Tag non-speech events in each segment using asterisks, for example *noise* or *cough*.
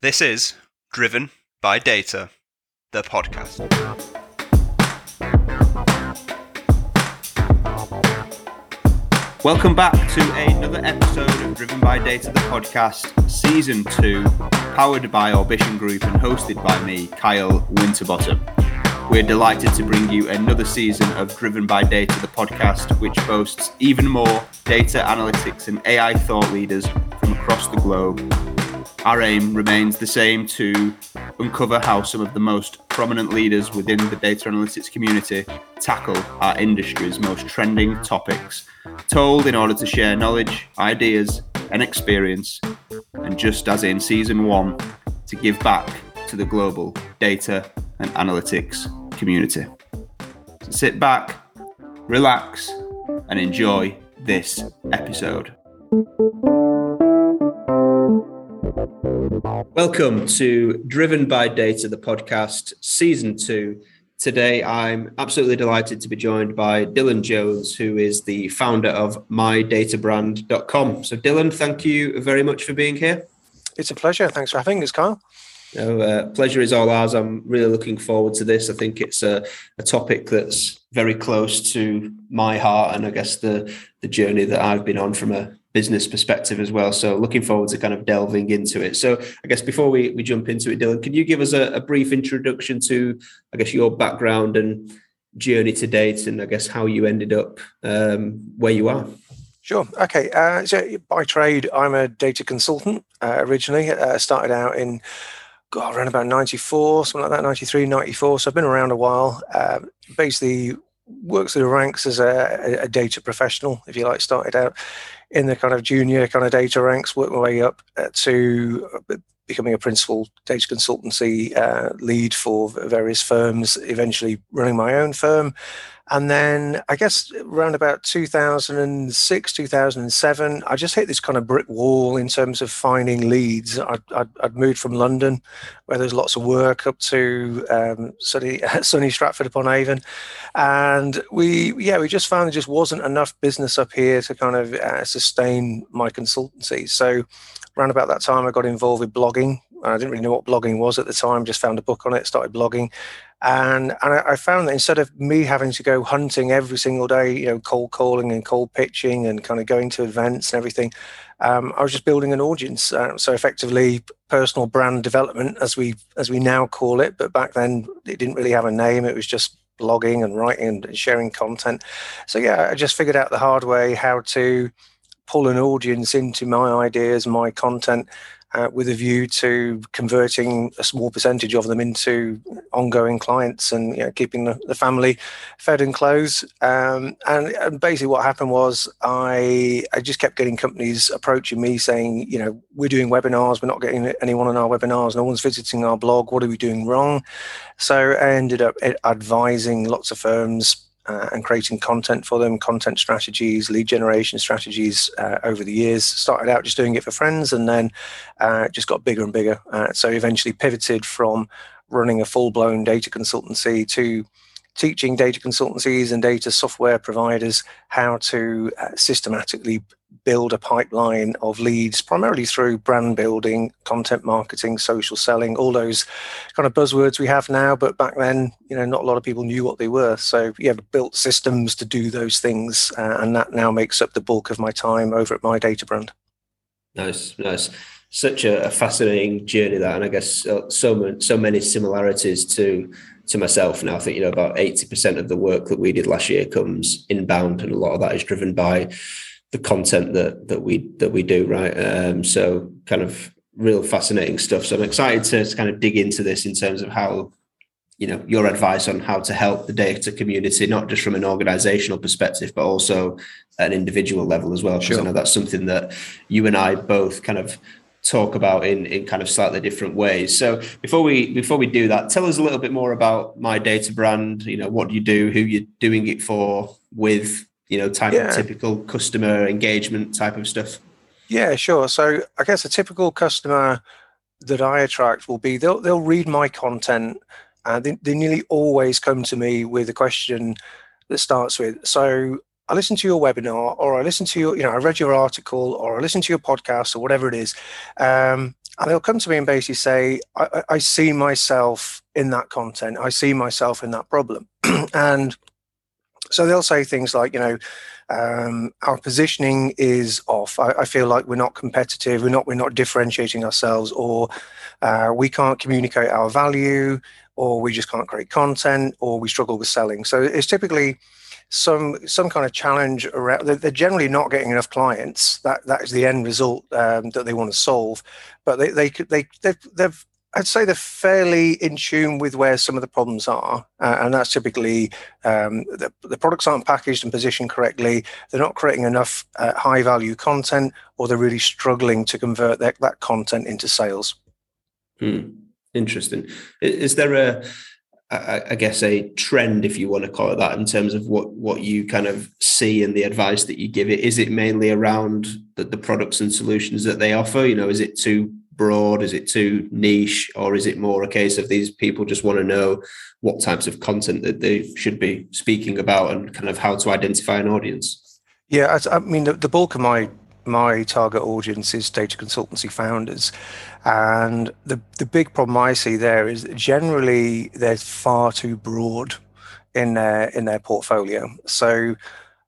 This is Driven by Data, the podcast. Welcome back to another episode of Driven by Data, the podcast, season two, powered by Orbition Group and hosted by me, Kyle Winterbottom. We're delighted to bring you another season of Driven by Data, the podcast, which boasts even more data analytics and AI thought leaders from across the globe. Our aim remains the same to uncover how some of the most prominent leaders within the data analytics community tackle our industry's most trending topics, told in order to share knowledge, ideas, and experience, and just as in season one, to give back to the global data and analytics community. So sit back, relax, and enjoy this episode. Welcome to Driven by Data, the podcast, season two. Today, I'm absolutely delighted to be joined by Dylan Jones, who is the founder of mydatabrand.com. So, Dylan, thank you very much for being here. It's a pleasure. Thanks for having us, Carl. No, uh, pleasure is all ours. I'm really looking forward to this. I think it's a, a topic that's very close to my heart, and I guess the the journey that I've been on from a business perspective as well. So looking forward to kind of delving into it. So I guess before we, we jump into it, Dylan, can you give us a, a brief introduction to, I guess, your background and journey to date, and I guess how you ended up um, where you are? Sure. Okay. Uh, so by trade, I'm a data consultant. Uh, originally, uh, started out in God, around about 94, something like that, 93, 94. So I've been around a while. Uh, basically, worked through the ranks as a, a, data professional, if you like. Started out in the kind of junior kind of data ranks, worked my way up uh, to uh, becoming a principal data consultancy uh, lead for various firms, eventually running my own firm. And then I guess around about 2006, 2007, I just hit this kind of brick wall in terms of finding leads. I'd, I'd, I'd moved from London, where there's lots of work, up to um, sunny, *laughs* sunny Stratford upon Avon. And we, yeah, we just found there just wasn't enough business up here to kind of uh, sustain my consultancy. So around about that time, I got involved with blogging. I didn't really know what blogging was at the time. Just found a book on it, started blogging, and and I, I, found that instead of me having to go hunting every single day, you know, cold calling and cold pitching and kind of going to events and everything, um, I was just building an audience. Uh, so effectively, personal brand development, as we as we now call it, but back then it didn't really have a name. It was just blogging and writing and sharing content. So yeah, I just figured out the hard way how to pull an audience into my ideas, my content, uh, with a view to converting a small percentage of them into ongoing clients and you know, keeping the, the, family fed and clothed. Um, and, and, basically, what happened was I I just kept getting companies approaching me saying, you know, we're doing webinars, we're not getting anyone on our webinars, no one's visiting our blog. What are we doing wrong? So I ended up advising lots of firms uh, and creating content for them, content strategies, lead generation strategies uh, over the years. Started out just doing it for friends and then uh, just got bigger and bigger. Uh, so eventually pivoted from running a full blown data consultancy to teaching data consultancies and data software providers how to uh, systematically build a pipeline of leads primarily through brand building content marketing social selling all those kind of buzzwords we have now. But back then you know not a lot of people knew what they were. So yeah built systems to do those things uh, and that now makes up the bulk of my time over at my data brand. Nice nice. Such a, fascinating journey that and i guess uh, so, so many similarities to to myself now. I think you know about eighty percent of the work that we did last year comes inbound, and a lot of that is driven by the content that that we that we do. Right, um, so kind of real fascinating stuff. So I'm excited to, to kind of dig into this in terms of how you know your advice on how to help the data community, not just from an organizational perspective, but also an individual level as well. Because sure. I know that's something that you and I both kind of talk about in in kind of slightly different ways. So before we before we do that, tell us a little bit more about my data brand. You know, what do you do, who you're doing it for, with you know, type yeah. of typical customer engagement type of stuff. Yeah, sure. So I guess a typical customer that I attract will be they'll they'll read my content and they, they nearly always come to me with a question that starts with so I listened to your webinar or I listened to your, you know, I read your article or I listened to your podcast or whatever it is. Um, and they'll come to me and basically say, I, I see myself in that content. I see myself in that problem. *clears throat* and so they'll say things like, you know, um, our positioning is off. I, I, feel like we're not competitive. We're not. We're not differentiating ourselves, or uh, we can't communicate our value, or we just can't create content, or we struggle with selling. So it's typically some some kind of challenge around. They're, they're generally not getting enough clients. That that is the end result um, that they want to solve. But they they they they've, they've I'd say they're fairly in tune with where some of the problems are, uh, and that's typically um, the, the, products aren't packaged and positioned correctly. They're not creating enough uh, high value content, or they're really struggling to convert that, that content into sales. Hmm. Interesting. Is there a, I guess, a trend, if you want to call it that, in terms of what what you kind of see and the advice that you give it? Is it mainly around the, the products and solutions that they offer? You know, is it too broad? Is it too niche? Or is it more a case of these people just want to know what types of content that they should be speaking about and kind of how to identify an audience? Yeah, I, I mean, the, the bulk of my my target audience is data consultancy founders. And the, the big problem I see there is generally they're far too broad in their in their portfolio. So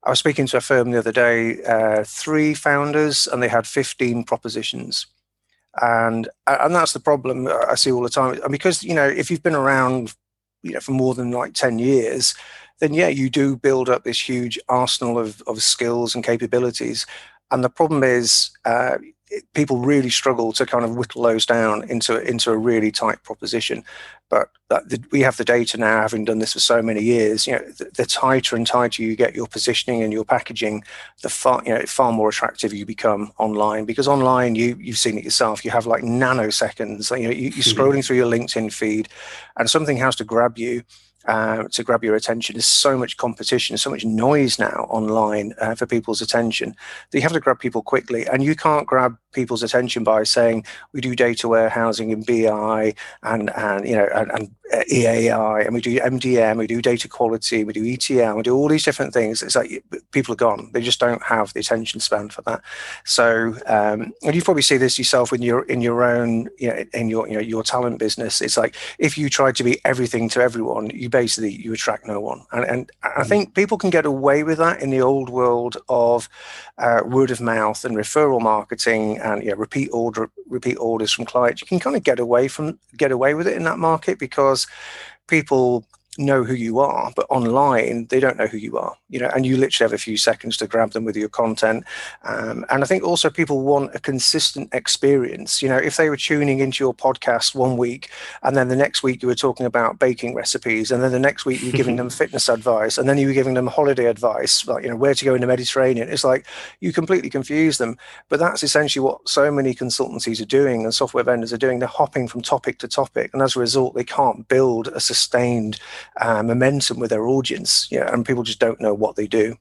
I was speaking to a firm the other day, uh, three founders, and they had 15 propositions and and that's the problem I see all the time. And because you know, if you've been around, you know, for more than like ten years, then yeah, you do build up this huge arsenal of of skills and capabilities. And the problem is, uh, people really struggle to kind of whittle those down into into a really tight proposition. But that, the, we have the data now, having done this for so many years. You know, the, the, tighter and tighter you get your positioning and your packaging, the far you know far more attractive you become online. Because online, you you've seen it yourself. You have like nanoseconds. You know, you, are mm-hmm. scrolling through your LinkedIn feed, and something has to grab you uh, to grab your attention. There's so much competition, so much noise now online uh, for people's attention that you have to grab people quickly. And you can't grab people's attention by saying we do data warehousing in BI and and you know and, and EAI and we do MDM, we do data quality, we do ETL, we do all these different things. It's like people are gone; they just don't have the attention span for that. So, um, and you probably see this yourself in your in your own you know, in your you know your talent business. It's like if you try to be everything to everyone, you basically you attract no one. And, and I mm-hmm. think people can get away with that in the old world of uh, word of mouth and referral marketing and yeah, repeat order repeat orders from clients. You can kind of get away from get away with it in that market because people know who you are but online they don't know who you are you know and you literally have a few seconds to grab them with your content. Um, and i think also people want a consistent experience you know if they were tuning into your podcast one week and then the next week you were talking about baking recipes and then the next week you're giving *laughs* them fitness advice and then you were giving them holiday advice like you know where to go in the mediterranean it's like you completely confuse them. But that's essentially what so many consultancies are doing and software vendors are doing. They're hopping from topic to topic and as a result they can't build a sustained uh, momentum with their audience. Yeah, and people just don't know what they do.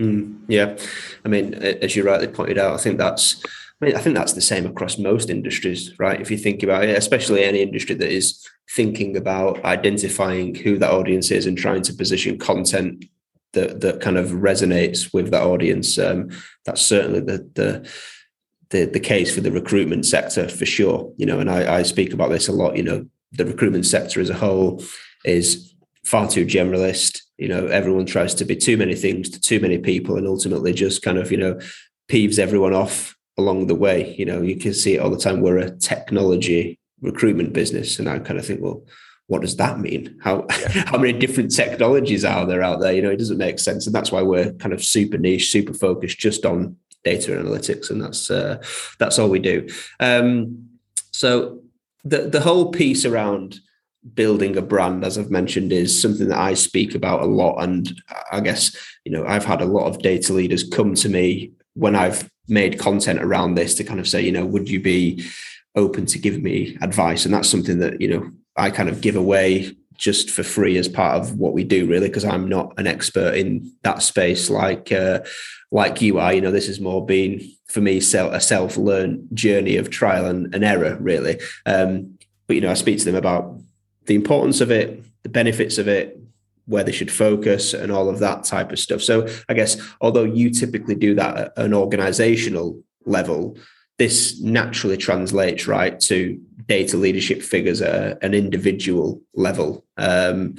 Mm, yeah, I mean, as you rightly pointed out, I think that's. I mean, I think that's the same across most industries, right? If you think about it, especially any industry that is thinking about identifying who that audience is and trying to position content that that kind of resonates with that audience. Um, that's certainly the the the, the case for the recruitment sector for sure. You know, and I, I speak about this a lot. You know, the recruitment sector as a whole is far too generalist. You know, everyone tries to be too many things to too many people, and ultimately just kind of you know peeves everyone off along the way. You know, you can see it all the time. We're a technology recruitment business, and I kind of think, well, what does that mean? How yeah. *laughs* how many different technologies are there out there? You know, it doesn't make sense, and that's why we're kind of super niche, super focused just on data analytics, and that's uh, that's all we do. Um, so the the whole piece around building a brand, as I've mentioned, is something that I speak about a lot. And I guess, you know, I've had a lot of data leaders come to me when I've made content around this to kind of say, you know, would you be open to give me advice? And that's something that, you know, I kind of give away just for free as part of what we do, really, because I'm not an expert in that space like uh, like you are. You know, this has more been for me a self learned journey of trial and, and error, really. Um, but you know, I speak to them about the importance of it, the benefits of it, where they should focus, and all of that type of stuff. So I guess although you typically do that at an organizational level, this naturally translates right to data leadership figures at an individual level. Um,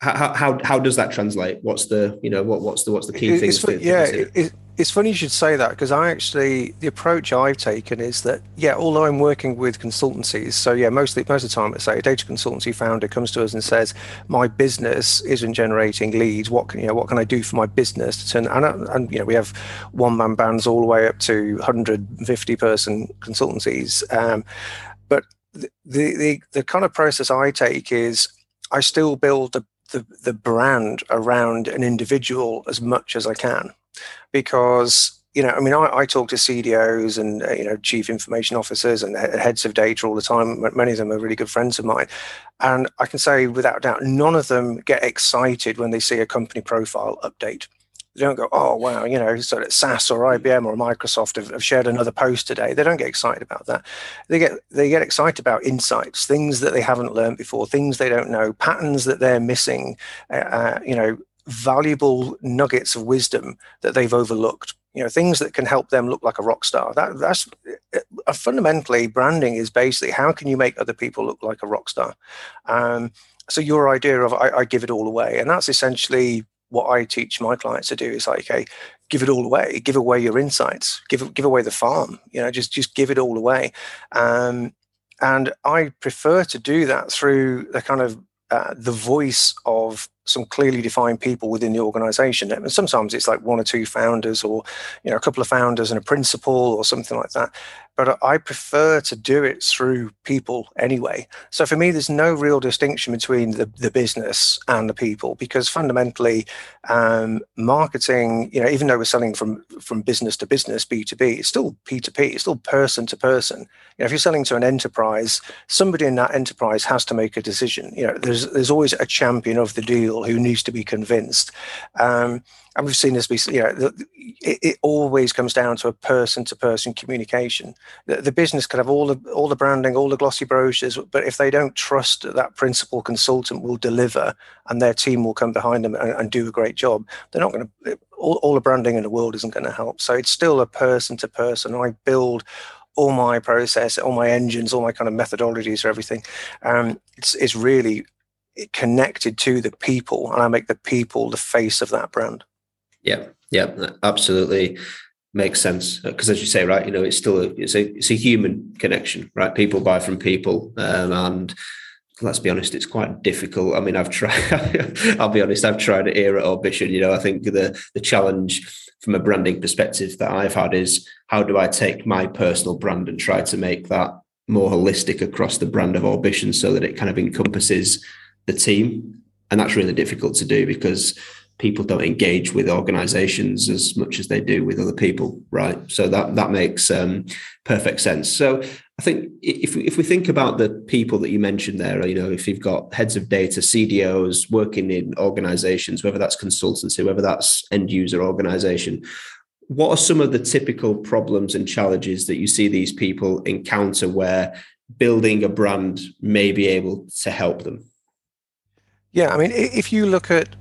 how, how how does that translate? What's the you know what what's the what's the key things? yeah, it, it's funny you should say that because I actually the approach I've taken is that yeah, although I'm working with consultancies, so yeah, mostly most of the time, let's say a data consultancy founder comes to us and says, "My business isn't generating leads. What can you know? What can I do for my business to turn?" And, and you know, we have one man bands all the way up to 150 person consultancies. Um, but the, the the kind of process I take is I still build the the, the brand around an individual as much as I can because you know, I mean, I, I talk to CDOs and uh, you know chief information officers and heads of data all the time. Many of them are really good friends of mine, and I can say without doubt, none of them get excited when they see a company profile update. They don't go, "Oh wow," you know, so that SAS or IBM or Microsoft have, have shared another post today. They don't get excited about that. They get they get excited about insights, things that they haven't learned before, things they don't know, patterns that they're missing. Uh, uh you know, valuable nuggets of wisdom that they've overlooked. You know things that can help them look like a rock star. That that's uh, fundamentally branding is basically how can you make other people look like a rock star? Um, so your idea of I, I, give it all away. And that's essentially what i teach my clients to do. Is like okay give it all away. Give away your insights. Give give away the farm. You know just just give it all away. Um, and i prefer to do that through the kind of uh, the voice of some clearly defined people within the organization. And sometimes it's like one or two founders or, you know, a couple of founders and a principal or something like that but I prefer to do it through people anyway. So for me, there's no real distinction between the, the business and the people because fundamentally, um, marketing, you know, even though we're selling from from business to business, B two B, it's still P two P, it's still person to person. You know, if you're selling to an enterprise, somebody in that enterprise has to make a decision. You know, there's there's always a champion of the deal who needs to be convinced. Um, and we've seen this be, you know, it, it always comes down to a person-to-person communication. The, the, business could have all the all the branding, all the glossy brochures, but if they don't trust that that principal consultant will deliver and their team will come behind them and, and do a great job, they're not going to. All, all the branding in the world isn't going to help. So it's still a person-to-person. I build all my process, all my engines, all my kind of methodologies for everything. Um, it's, it's really connected to the people, and I make the people the face of that brand. Yeah, yeah, absolutely makes sense because as you say right you know it's still a it's a it's a human connection right people buy from people um, and let's be honest it's quite difficult i mean i've tried *laughs* i'll be honest i've tried it here at Orbition you know i think the the challenge from a branding perspective that i've had is how do i take my personal brand and try to make that more holistic across the brand of Orbition so that it kind of encompasses the team. And that's really difficult to do because people don't engage with organizations as much as they do with other people right? So that that makes um, perfect sense. So i think if, if we think about the people that you mentioned there you know if you've got heads of data cdos working in organizations whether that's consultancy whether that's end user organization what are some of the typical problems and challenges that you see these people encounter where building a brand may be able to help them yeah i mean if you look at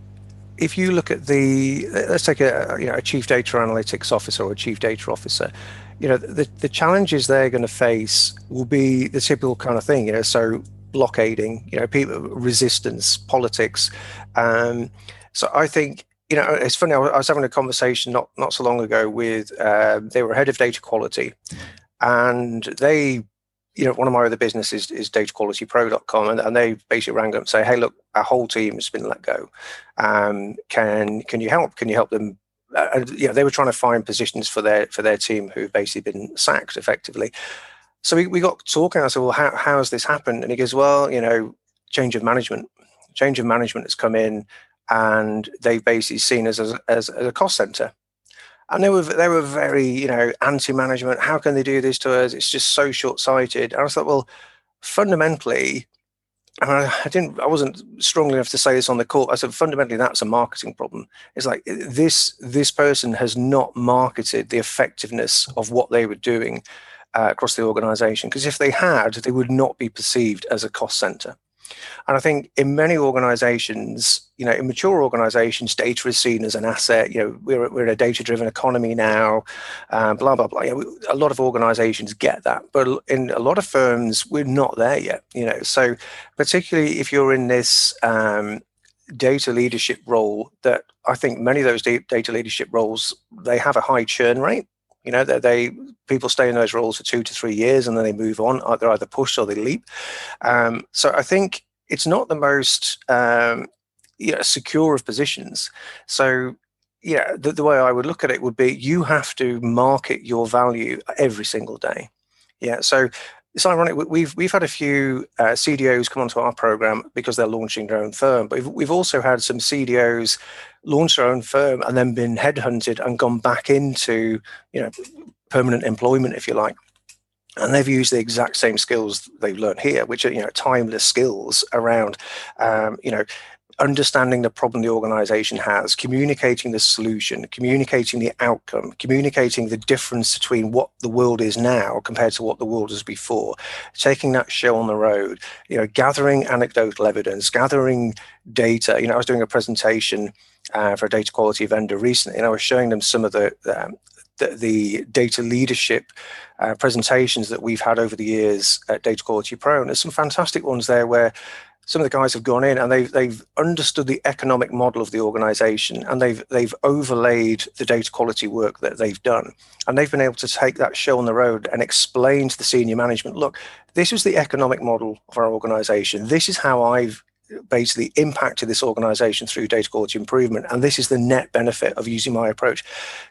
if you look at the let's take a you know a chief data analytics officer or a chief data officer you know the, the challenges they're going to face will be the typical kind of thing you know so blockading you know people resistance politics. Um, so i think you know it's funny i was having a conversation not not so long ago with uh, they were head of data quality and they you know, one of my other businesses is dataqualitypro.com, and, and they basically rang up and say, "Hey, look, our whole team has been let go. Um, can can you help? Can you help them?" Uh, you know, they were trying to find positions for their for their team who've basically been sacked effectively. So we, we got talking. I said, "Well, how how has this happened?" And he goes, "Well, you know, change of management. Change of management has come in, and they've basically seen us as, as, as a cost center." And they were they were very you know anti-management. How can they do this to us? It's just so short-sighted. And i thought well fundamentally and I, I, didn't i wasn't strong enough to say this on the call i said fundamentally that's a marketing problem. It's like this this person has not marketed the effectiveness of what they were doing uh, across the organization. Because if they had they would not be perceived as a cost center And I think in many organizations, you know, in mature organizations, data is seen as an asset. You know, we're, we're in a data driven economy now, uh, blah, blah, blah. You know, a lot of organizations get that. But in a lot of firms, we're not there yet, you know. So, particularly if you're in this, um, data leadership role that I think many of those data leadership roles they have a high churn rate you know, they, they people stay in those roles for two to three years and then they move on. They're either pushed or they leap. Um, so I think it's not the most um, you know, secure of positions. So yeah, the, the, way I would look at it would be you have to market your value every single day. Yeah, so it's ironic. We've we've had a few uh, CDOs come onto our program because they're launching their own firm, but we've also had some CDOs launch their own firm and then been headhunted and gone back into you know permanent employment, if you like. And they've used the exact same skills they've learned here, which are you know timeless skills around um, you know understanding the problem the organization has, communicating the solution, communicating the outcome, communicating the difference between what the world is now compared to what the world was before, taking that show on the road, you know, gathering anecdotal evidence, gathering data. You know, I was doing a presentation uh, for a data quality vendor recently, and I was showing them some of the um, the, the, data leadership uh, presentations that we've had over the years at Data Quality Pro. And there's some fantastic ones there where some of the guys have gone in and they've they've understood the economic model of the organization and they've they've overlaid the data quality work that they've done. And they've been able to take that show on the road and explain to the senior management look this is the economic model of our organization. This is how i've basically impacted this organization through data quality improvement. And this is the net benefit of using my approach.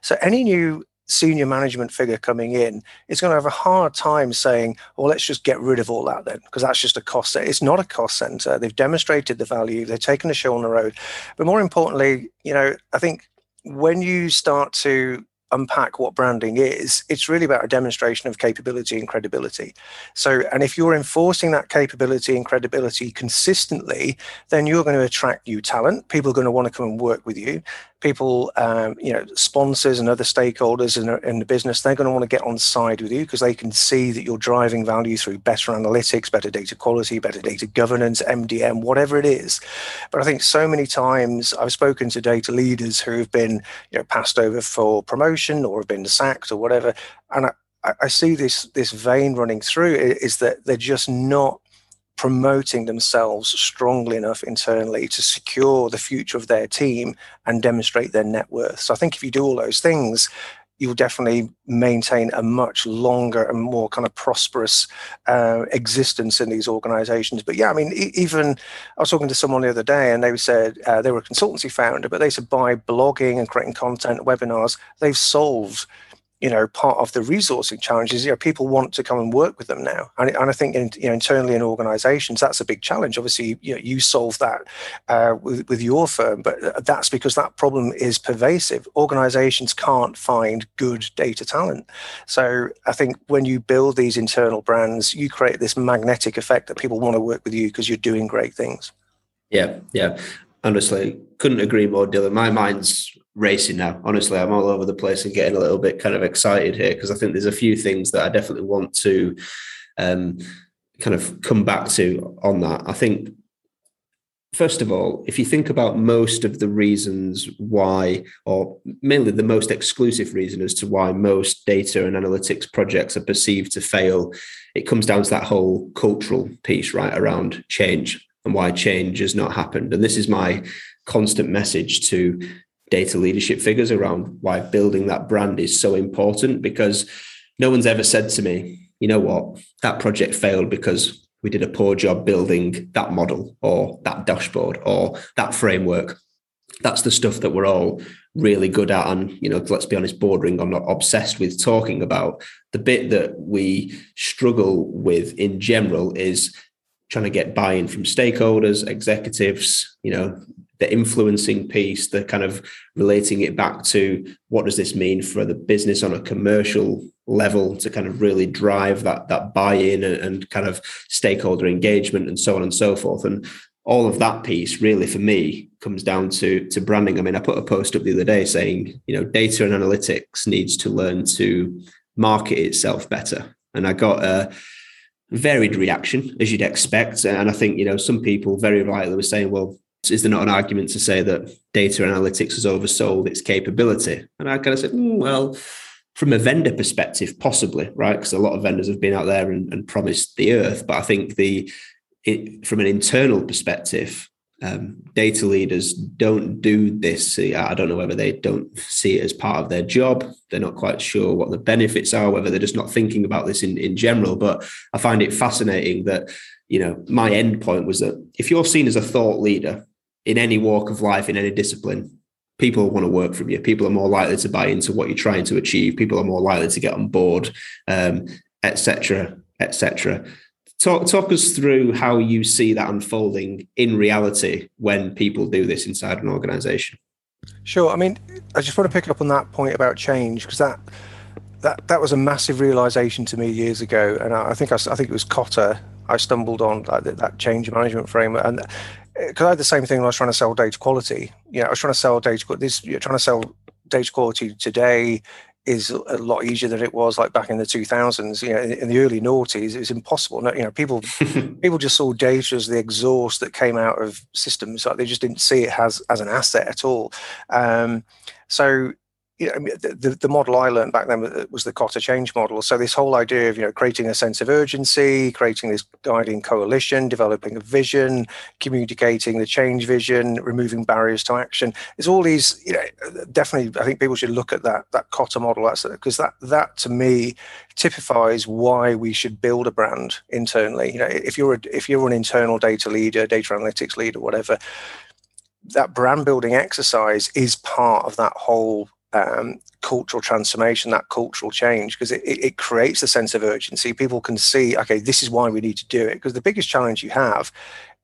So any new senior management figure coming in is going to have a hard time saying, well, let's just get rid of all that then, because that's just a cost center. It's not a cost center. They've demonstrated the value, they've taken the show on the road. But more importantly, you know, I think when you start to unpack what branding is, it's really about a demonstration of capability and credibility. So, and if you're enforcing that capability and credibility consistently, then you're going to attract new talent. People are going to want to come and work with you people, um, you know, sponsors and other stakeholders in, in the business, they're going to want to get on side with you because they can see that you're driving value through better analytics, better data quality, better data governance, MDM, whatever it is. But I think so many times I've spoken to data leaders who have been, you know, passed over for promotion or have been sacked or whatever, and I, I see this this vein running through is that they're just not promoting themselves strongly enough internally to secure the future of their team and demonstrate their net worth. So I think if you do all those things, you'll definitely maintain a much longer and more kind of prosperous uh, existence in these organizations. But yeah, I mean, even I was talking to someone the other day and they said uh, they were a consultancy founder, but they said by blogging and creating content, webinars, they've solved you know, part of the resourcing challenges, you know, people want to come and work with them now. And, and I think in, you know, internally in organizations, that's a big challenge. Obviously, you know, you solve that uh, with, with your firm, but that's because that problem is pervasive. Organizations can't find good data talent. So I think when you build these internal brands, you create this magnetic effect that people want to work with you because you're doing great things. Yeah, yeah. Honestly, couldn't agree more, Dylan. My mind's racing now. Honestly, I'm all over the place and getting a little bit kind of excited here because I think there's a few things that I definitely want to um, kind of come back to on that. I think, first of all, if you think about most of the reasons why, or mainly the most exclusive reason as to why most data and analytics projects are perceived to fail, it comes down to that whole cultural piece, right, around change and why change has not happened. And this is my constant message to data leadership figures around why building that brand is so important because no one's ever said to me, you know what, that project failed because we did a poor job building that model or that dashboard or that framework. That's the stuff that we're all really good at. And, you know, let's be honest, bordering, I'm not obsessed with talking about. The bit that we struggle with in general is trying to get buy-in from stakeholders, executives, you know, the influencing piece, the kind of relating it back to what does this mean for the business on a commercial level to kind of really drive that that buy-in and, and kind of stakeholder engagement and so on and so forth. And all of that piece really for me comes down to to branding. I mean, I put a post up the other day saying, you know, data and analytics needs to learn to market itself better. And I got a varied reaction as you'd expect. And I think, you know, some people very rightly were saying, well, is there not an argument to say that data analytics has oversold its capability? And I kind of said, mm, well, from a vendor perspective, possibly, right? Because a lot of vendors have been out there and, and promised the earth. But I think the it, from an internal perspective, um, data leaders don't do this. I don't know whether they don't see it as part of their job. They're not quite sure what the benefits are, whether they're just not thinking about this in, in general. But I find it fascinating that, you know, my end point was that if you're seen as a thought leader in any walk of life, in any discipline, people want to work from you. People are more likely to buy into what you're trying to achieve. People are more likely to get on board, etc., um, etc. Et talk talk us through how you see that unfolding in reality when people do this inside an organization. Sure. I mean, I just want to pick up on that point about change because that that that was a massive realization to me years ago, and I, think I, I think it was Kotter I stumbled on that, that change management framework and because I had the same thing when I was trying to sell data quality. You know, I was trying to sell data. This you're trying to sell data quality today is a lot easier than it was like back in the 2000s. You know, in the early noughties, it was impossible. You know, people *laughs* people just saw data as the exhaust that came out of systems. Like they just didn't see it as as an asset at all. Um, so you know, the, the model I learned back then was the Kotter change model. So this whole idea of you know creating a sense of urgency, creating this guiding coalition, developing a vision, communicating the change vision, removing barriers to action. Is all these you know definitely I think people should look at that that Kotter model. That's because that that to me typifies why we should build a brand internally. You know, if you're a, if you're an internal data leader, data analytics leader, whatever, that brand building exercise is part of that whole um, cultural transformation, that cultural change, because it, it, creates a sense of urgency. People can see, okay, this is why we need to do it. Because the biggest challenge you have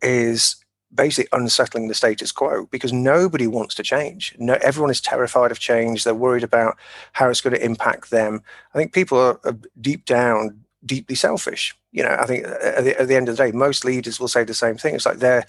is basically unsettling the status quo because nobody wants to change. No, everyone is terrified of change. They're worried about how it's going to impact them. I think people are, are deep down deeply selfish. You know, I think at the, at the, end of the day, most leaders will say the same thing. It's like they're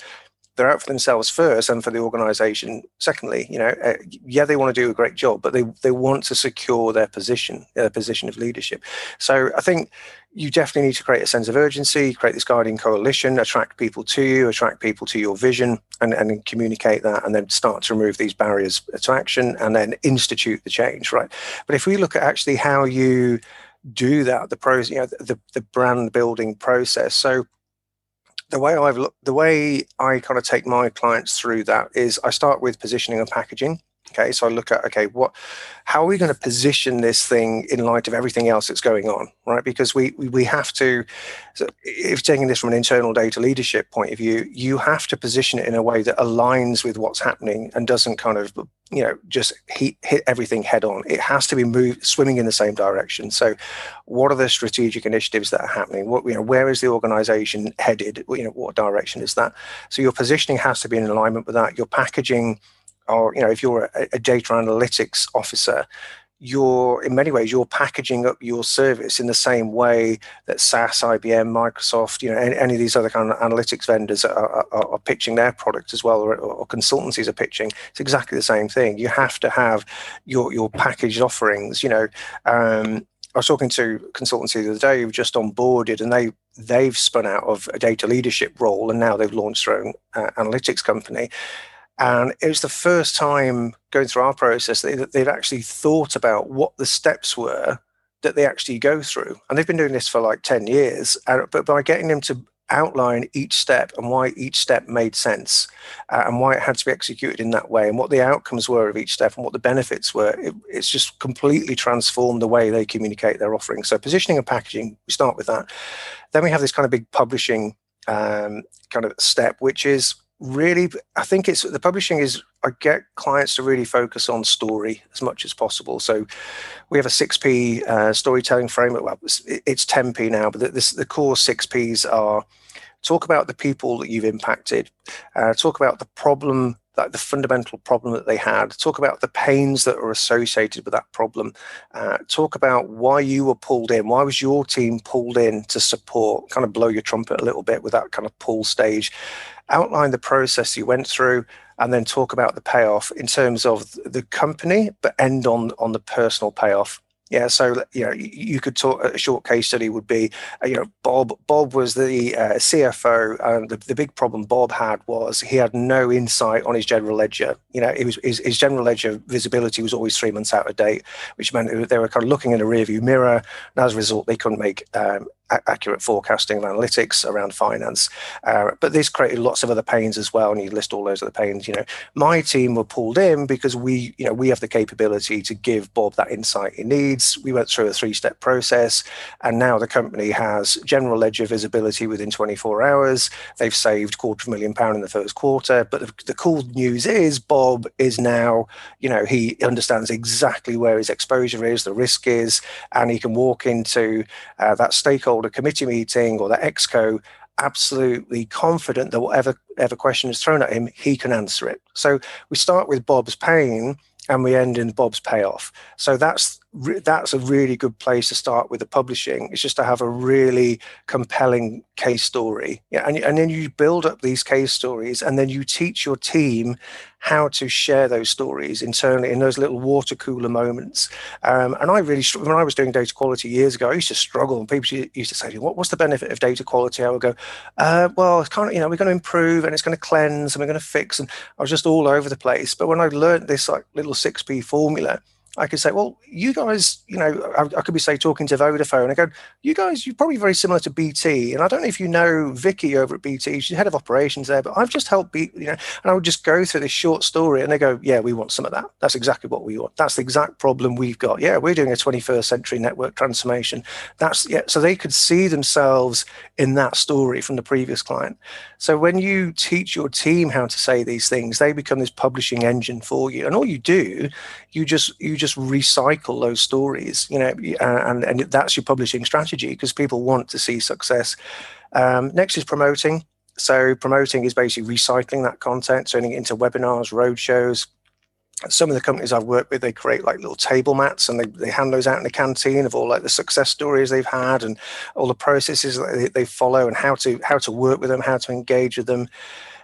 they're out for themselves first and for the organization secondly you know uh, yeah they want to do a great job but they they want to secure their position their position of leadership. So i think you definitely need to create a sense of urgency create this guiding coalition attract people to you attract people to your vision and, and communicate that and then start to remove these barriers to action and then institute the change right? But if we look at actually how you do that the pros you know the, the brand building process so the way I've looked, the way I kind of take my clients through that is I start with positioning and packaging. Okay, so I look at okay, what, how are we going to position this thing in light of everything else that's going on, right? Because we we, we have to, so if taking this from an internal data leadership point of view, you have to position it in a way that aligns with what's happening and doesn't kind of you know just hit, hit everything head on. It has to be moved swimming in the same direction. So, what are the strategic initiatives that are happening? What you know, where is the organization headed? You know, what direction is that? So your positioning has to be in alignment with that. Your packaging or you know if you're a, a data analytics officer you're in many ways you're packaging up your service in the same way that SAS, IBM, Microsoft, you know, any, any of these other kind of analytics vendors are, are, are pitching their product as well, or, or, consultancies are pitching. It's exactly the same thing. You have to have your your packaged offerings. You know, um, I was talking to consultancy the other day who've just onboarded, and they they've spun out of a data leadership role, and now they've launched their own uh, analytics company. And it was the first time going through our process that they'd actually thought about what the steps were that they actually go through. And they've been doing this for like 10 years. But by getting them to outline each step and why each step made sense uh, and why it had to be executed in that way and what the outcomes were of each step and what the benefits were, it, it's just completely transformed the way they communicate their offering. So, positioning and packaging, we start with that. Then we have this kind of big publishing um, kind of step, which is really i think it's the publishing is i get clients to really focus on story as much as possible. So we have a 6p uh, storytelling framework. Well it's, it's 10p now but this, the core 6ps are talk about the people that you've impacted uh, talk about the problem like the fundamental problem that they had. Talk about the pains that are associated with that problem. Uh, talk about why you were pulled in. Why was your team pulled in to support kind of blow your trumpet a little bit with that kind of pull stage? Outline the process you went through and then talk about the payoff in terms of the company but end on on the personal payoff Yeah, so you know, you could talk. A short case study would be, uh, you know, Bob. Bob was the uh, CFO, and the, the big problem Bob had was he had no insight on his general ledger. You know, it was his, his general ledger visibility was always three months out of date, which meant they were kind of looking in a rearview mirror, and as a result, they couldn't make um, accurate forecasting and analytics around finance. Uh, but this created lots of other pains as well, and you list all those other pains. You know, my team were pulled in because we, you know, we have the capability to give Bob that insight he needs. We went through a three-step process, and now the company has general ledger visibility within 24 hours. They've saved quarter of a million pound in the first quarter. But the, the cool news is Bob is now, you know, he understands exactly where his exposure is, the risk is, and he can walk into uh, that stakeholder hold a committee meeting or the exco absolutely confident that whatever ever question is thrown at him, he can answer it. So we start with Bob's pain and we end in Bob's payoff. So that's that's a really good place to start with the publishing. It's just to have a really compelling case story, yeah, and and then you build up these case stories, and then you teach your team how to share those stories internally in those little water cooler moments. Um, and I really, when I was doing data quality years ago, I used to struggle, and people used to say, "What, what's the benefit of data quality?" I would go, uh, "Well, it's kind of, you know, we're going to improve, and it's going to cleanse, and we're going to fix." And I was just all over the place. But when I learned this like little six P formula I could say, well, you guys, you know, I, I, could be say talking to Vodafone. I go, you guys, you're probably very similar to BT, and I don't know if you know Vicky over at BT. She's head of operations there, but I've just helped be, you know, and I would just go through this short story, and they go, yeah, we want some of that. That's exactly what we want. That's the exact problem we've got. Yeah, we're doing a 21st century network transformation. That's yeah. So they could see themselves in that story from the previous client. So when you teach your team how to say these things, they become this publishing engine for you, and all you do, you just you just recycle those stories, you know, and, and that's your publishing strategy because people want to see success. Um, next is promoting. So promoting is basically recycling that content, turning it into webinars, roadshows. Some of the companies I've worked with, they create like little table mats and they, they hand those out in the canteen of all like the success stories they've had and all the processes that they, they follow and how to how to work with them, how to engage with them.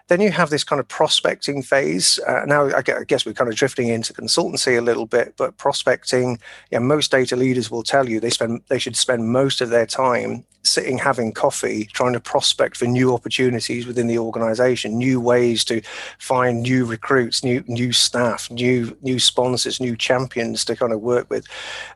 Then you have this kind of prospecting phase. Uh, now, I guess we're kind of drifting into consultancy a little bit, but prospecting, yeah, most data leaders will tell you they spend they should spend most of their time sitting having coffee, trying to prospect for new opportunities within the organization, new ways to find new recruits, new new staff, new new sponsors, new champions to kind of work with.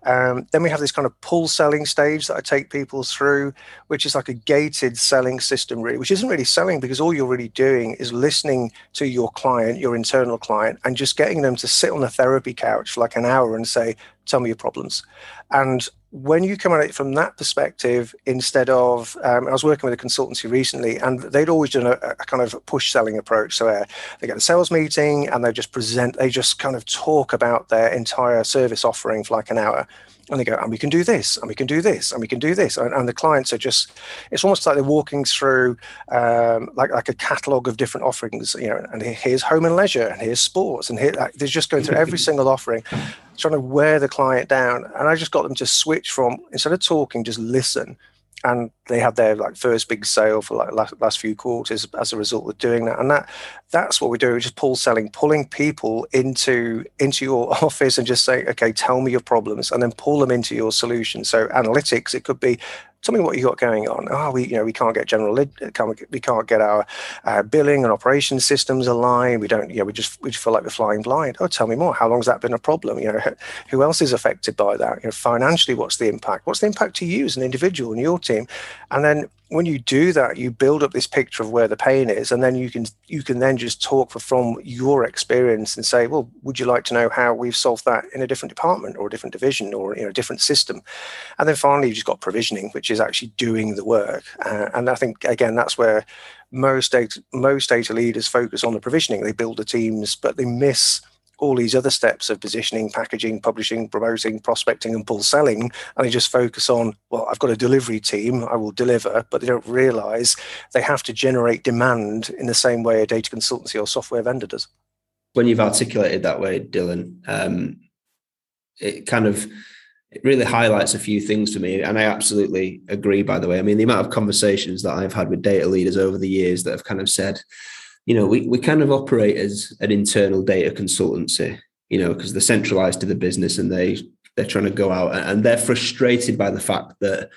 Um, then we have this kind of pull selling stage that I take people through, which is like a gated selling system, really, which isn't really selling because all you're really doing is listening to your client, your internal client, and just getting them to sit on a therapy couch for like an hour and say, tell me your problems. And when you come at it from that perspective, instead of, um, I was working with a consultancy recently, and they'd always done a, a kind of push selling approach. So uh, they get a sales meeting and they just present, they just kind of talk about their entire service offering for like an hour and they go, and we can do this, and we can do this, and we can do this, and, and the clients are just, it's almost like they're walking through um, like like a catalog of different offerings, you know, and here's home and leisure, and here's sports, and here they're just going through every *laughs* single offering, trying to wear the client down, and I just got them to switch from instead of talking, just listen and they had their like first big sale for like last, last few quarters as a result of doing that. And that that's what we do just pull selling pulling people into into your *laughs* office and just say okay tell me your problems and then pull them into your solution. So analytics it could be tell me what you got going on. Oh, we you know we can't get general we can't get our uh, billing and operations systems aligned. We don't you know we just we just feel like we're flying blind. Oh, tell me more. How long has that been a problem? You know, *laughs* who else is affected by that? You know, financially, what's the impact? What's the impact to you as an individual and your team? And then when you do that you build up this picture of where the pain is and then you can you can then just talk from your experience and say well would you like to know how we've solved that in a different department or a different division or you know a different system? And then finally you've just got provisioning which is actually doing the work. Uh, and i think again that's where most data most data leaders focus on the provisioning. They build the teams but they miss all these other steps of positioning, packaging, publishing, promoting, prospecting, and pull selling, and they just focus on, well, I've got a delivery team, I will deliver, but they don't realize they have to generate demand in the same way a data consultancy or software vendor does. When you've articulated that way, Dylan, um, it kind of it really highlights a few things to me. And I absolutely agree, by the way. I mean, the amount of conversations that I've had with data leaders over the years that have kind of said, you know, we, we kind of operate as an internal data consultancy, you know, because they're centralized to the business and they they're trying to go out and they're frustrated by the fact that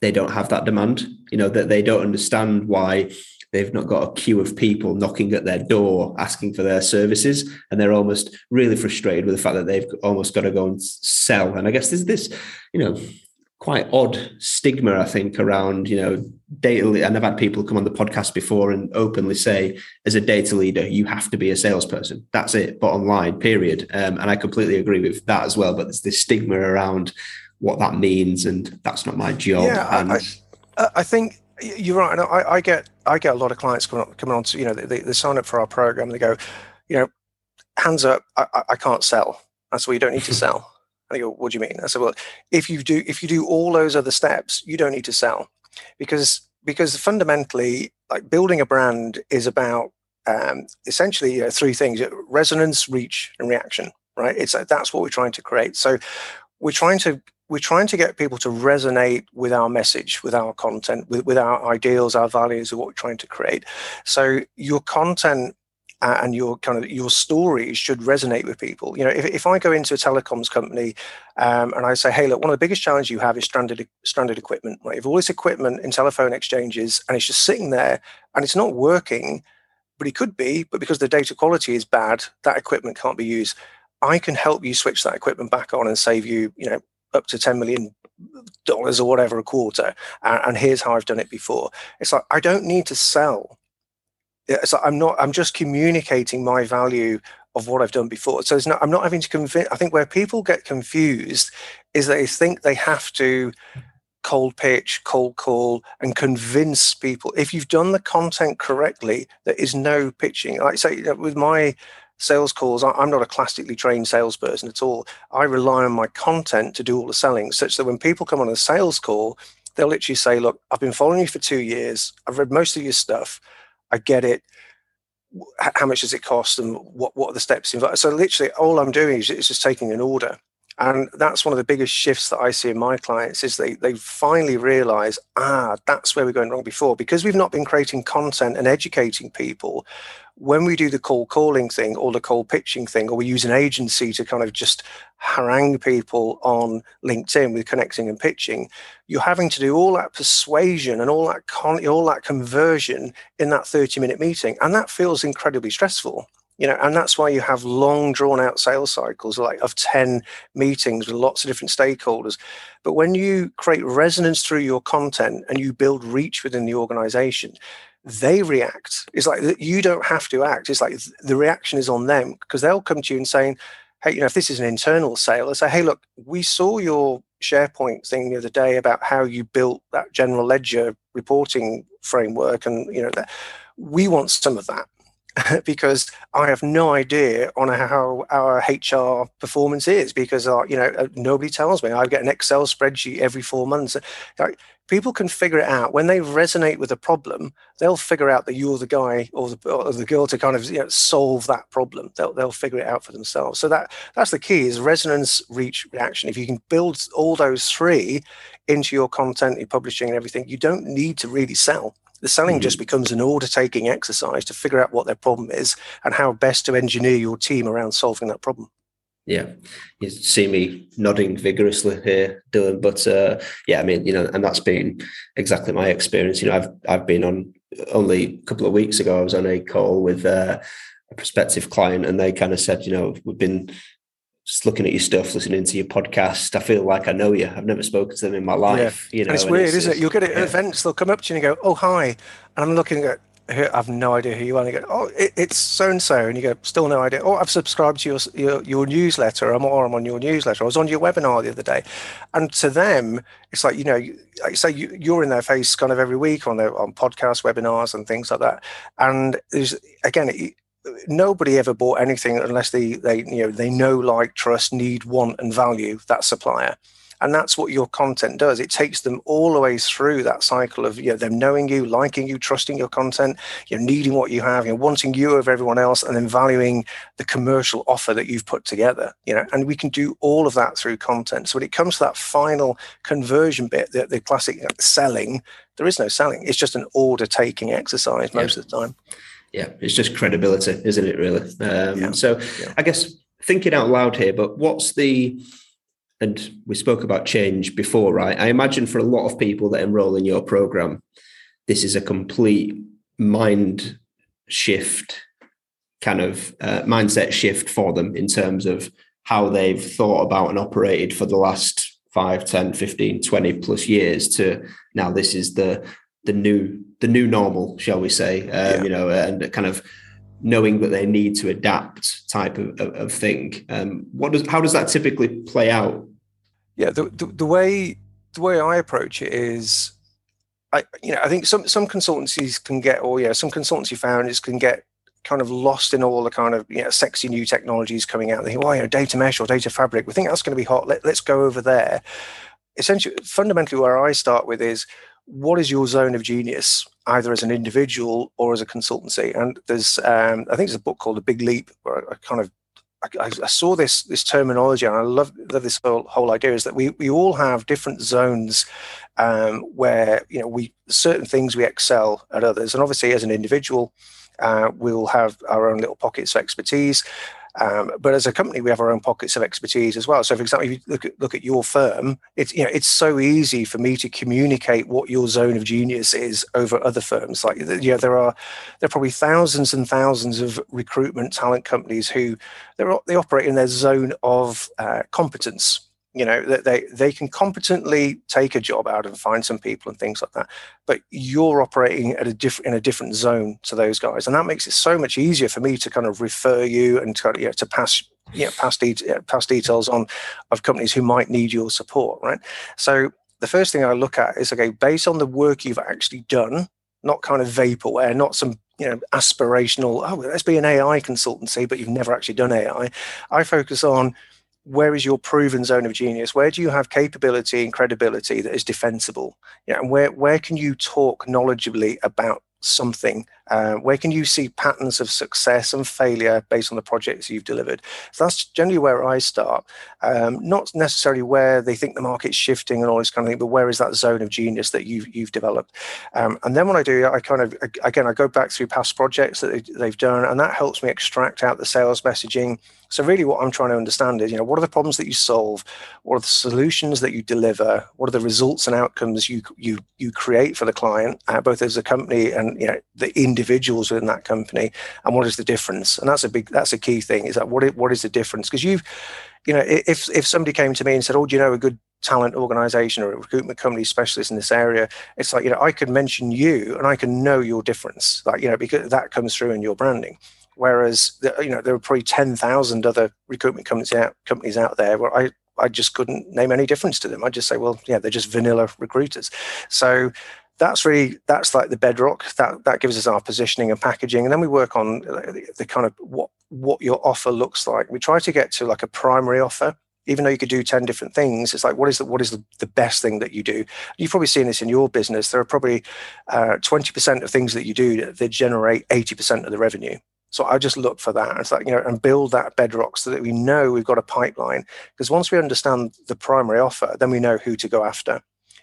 they don't have that demand. You know that they don't understand why they've not got a queue of people knocking at their door asking for their services, and they're almost really frustrated with the fact that they've almost got to go and sell. And I guess there's this, you know, quite odd stigma, I think, around, you know, data. And I've had people come on the podcast before and openly say, as a data leader, you have to be a salesperson. That's it, bottom line, period. Um, and I completely agree with that as well. But there's this stigma around what that means, and that's not my job. Yeah, and, I, I, think you're right. I, I, get I get a lot of clients coming on, coming on to you know they, they sign up for our program. They go, you know, hands up, I, I can't sell. That's why you don't need to *laughs* sell. And go, what do you mean? I said, well, if you do if you do all those other steps, you don't need to sell, because because fundamentally, like building a brand is about um, essentially you know, three things: resonance, reach, and reaction. Right? It's like, that's what we're trying to create. So we're trying to we're trying to get people to resonate with our message, with our content, with, with our ideals, our values of what we're trying to create. So your content and your kind of your stories should resonate with people. You know, if, if I go into a telecoms company um, and I say, hey, look, one of the biggest challenges you have is stranded stranded equipment. Right? you've all this equipment in telephone exchanges and it's just sitting there and it's not working, but it could be, but because the data quality is bad, that equipment can't be used. I can help you switch that equipment back on and save you, you know, up to 10 million dollars or whatever a quarter. And here's how I've done it before. It's like I don't need to sell so I'm not. I'm just communicating my value of what I've done before. So it's not. I'm not having to convince. I think where people get confused is they think they have to cold pitch, cold call, and convince people. If you've done the content correctly, there is no pitching. Like say with my sales calls, I'm not a classically trained salesperson at all. I rely on my content to do all the selling, such that when people come on a sales call, they'll literally say, "Look, I've been following you for two years. I've read most of your stuff." I get it. How much does it cost, and what what are the steps involved? So literally, all I'm doing is, is just taking an order, and that's one of the biggest shifts that I see in my clients is they they finally realize ah that's where we're going wrong before because we've not been creating content and educating people when we do the cold calling thing or the cold pitching thing, or we use an agency to kind of just harangue people on LinkedIn with connecting and pitching, you're having to do all that persuasion and all that con- all that conversion in that 30 minute meeting, and that feels incredibly stressful. You know, and that's why you have long drawn out sales cycles like of 10 meetings with lots of different stakeholders. But when you create resonance through your content and you build reach within the organization, they react. It's like you don't have to act. It's like the reaction is on them because they'll come to you and saying, "Hey, you know, if this is an internal sale, they say, "Hey, look, we saw your SharePoint thing the other day about how you built that general ledger reporting framework, and you know that we want some of that." *laughs* because I have no idea on how our HR performance is because uh, you know uh, nobody tells me. I get an Excel spreadsheet every four months. Like, people can figure it out when they resonate with a problem. They'll figure out that you're the guy or the, or the girl to kind of you know, solve that problem. They'll they'll figure it out for themselves. So that that's the key is resonance, reach, reaction. If you can build all those three into your content, your publishing, and everything, you don't need to really sell the selling mm-hmm. just becomes an order taking exercise to figure out what their problem is and how best to engineer your team around solving that problem. Yeah, you see me nodding vigorously here, Dylan. But uh, yeah, I mean, you know, and that's been exactly my experience. You know, I've I've been on only a couple of weeks ago. I was on a call with uh, a prospective client, and they kind of said, you know, we've been just looking at your stuff, listening to your podcast, I feel like I know you. I've never spoken to them in my life. Yeah. You know, and it's weird, it's, isn't it? You'll get at yeah. events, they'll come up to you and go, "Oh, hi," and I'm looking at. I have no idea who you are. And you go, oh, it, it's so and so, and you go, still no idea. Oh, I've subscribed to your, your your newsletter. I'm or I'm on your newsletter. I was on your webinar the other day, and to them, it's like you know, like say you, you're in their face kind of every week on their on podcast webinars and things like that. And there's again, it, nobody ever bought anything unless they they you know they know like trust need want and value that supplier. And that's what your content does. It takes them all the way through that cycle of you know them knowing you liking you trusting your content you know needing what you have you know wanting you over everyone else and then valuing the commercial offer that you've put together you know. And we can do all of that through content. So when it comes to that final conversion bit the, the classic selling there is no selling. It's just an order taking exercise most yeah. of the time yeah, it's just credibility, isn't it? Really. Um, yeah. So, yeah. I guess thinking out loud here, but what's the and we spoke about change before, right? I imagine for a lot of people that enroll in your program, this is a complete mind shift, kind of uh, mindset shift for them in terms of how they've thought about and operated for the last 5 10 15 20 plus years to now this is the the new the new normal shall we say um, yeah. you know and kind of knowing that they need to adapt type of, of, of thing um, what does how does that typically play out yeah the, the, the way the way i approach it is i you know i think some some consultancies can get or yeah some consultancy founders can get kind of lost in all the kind of you know sexy new technologies coming out. They think, well, you know, data mesh or data fabric. We think that's going to be hot. Let, let's go over there. Essentially, fundamentally, where I start with is what is your zone of genius, either as an individual or as a consultancy. And there's, um, I think there's a book called The Big Leap, where I kind of I, I, saw this this terminology and I love, love this whole, whole idea is that we, we all have different zones um, where you know we certain things we excel at others and obviously as an individual uh, we'll have our own little pockets of expertise. Um, but as a company, we have our own pockets of expertise as well. So, for example, if you look at, look at your firm, it's you know it's so easy for me to communicate what your zone of genius is over other firms. Like you know, there are there are probably thousands and thousands of recruitment talent companies who they they operate in their zone of uh, competence you know that they they can competently take a job out and find some people and things like that but you're operating at a different in a different zone to those guys. And that makes it so much easier for me to kind of refer you and to, you know, to pass you know, pass, de- details on of companies who might need your support right? So the first thing i look at is okay based on the work you've actually done not kind of vaporware not some you know aspirational oh let's be an ai consultancy but you've never actually done ai i focus on where is your proven zone of genius? Where do you have capability and credibility that is defensible? Yeah, and where where can you talk knowledgeably about something? Uh, where can you see patterns of success and failure based on the projects you've delivered? So that's generally where I start. Um, not necessarily where they think the market's shifting and all this kind of thing, but where is that zone of genius that you've you've developed? Um, and then what I do, I kind of again I go back through past projects that they've done, and that helps me extract out the sales messaging so really what I'm trying to understand is, you know, what are the problems that you solve? What are the solutions that you deliver? What are the results and outcomes you you you create for the client, uh, both as a company and you know the individuals within that company? And what is the difference? And that's a big that's a key thing. Is that what is, what is the difference? Because you've, you know, if if somebody came to me and said, "Oh, do you know a good talent organization or a recruitment company specialist in this area it's like you know i could mention you and i can know your difference like you know because that comes through in your branding Whereas you know there are probably ten thousand other recruitment companies out companies out there where I I just couldn't name any difference to them. I just say, well, yeah, they're just vanilla recruiters. So that's really that's like the bedrock. That that gives us our positioning and packaging. And then we work on the, the, kind of what what your offer looks like. We try to get to like a primary offer. Even though you could do 10 different things it's like what is the what is the, the best thing that you do? You've probably seen this in your business. There are probably uh, 20% of things that you do that generate 80% of the revenue so I just look for that. It's like, you know, and build that bedrock so that we know we've got a pipeline. Because once we understand the primary offer, then we know who to go after.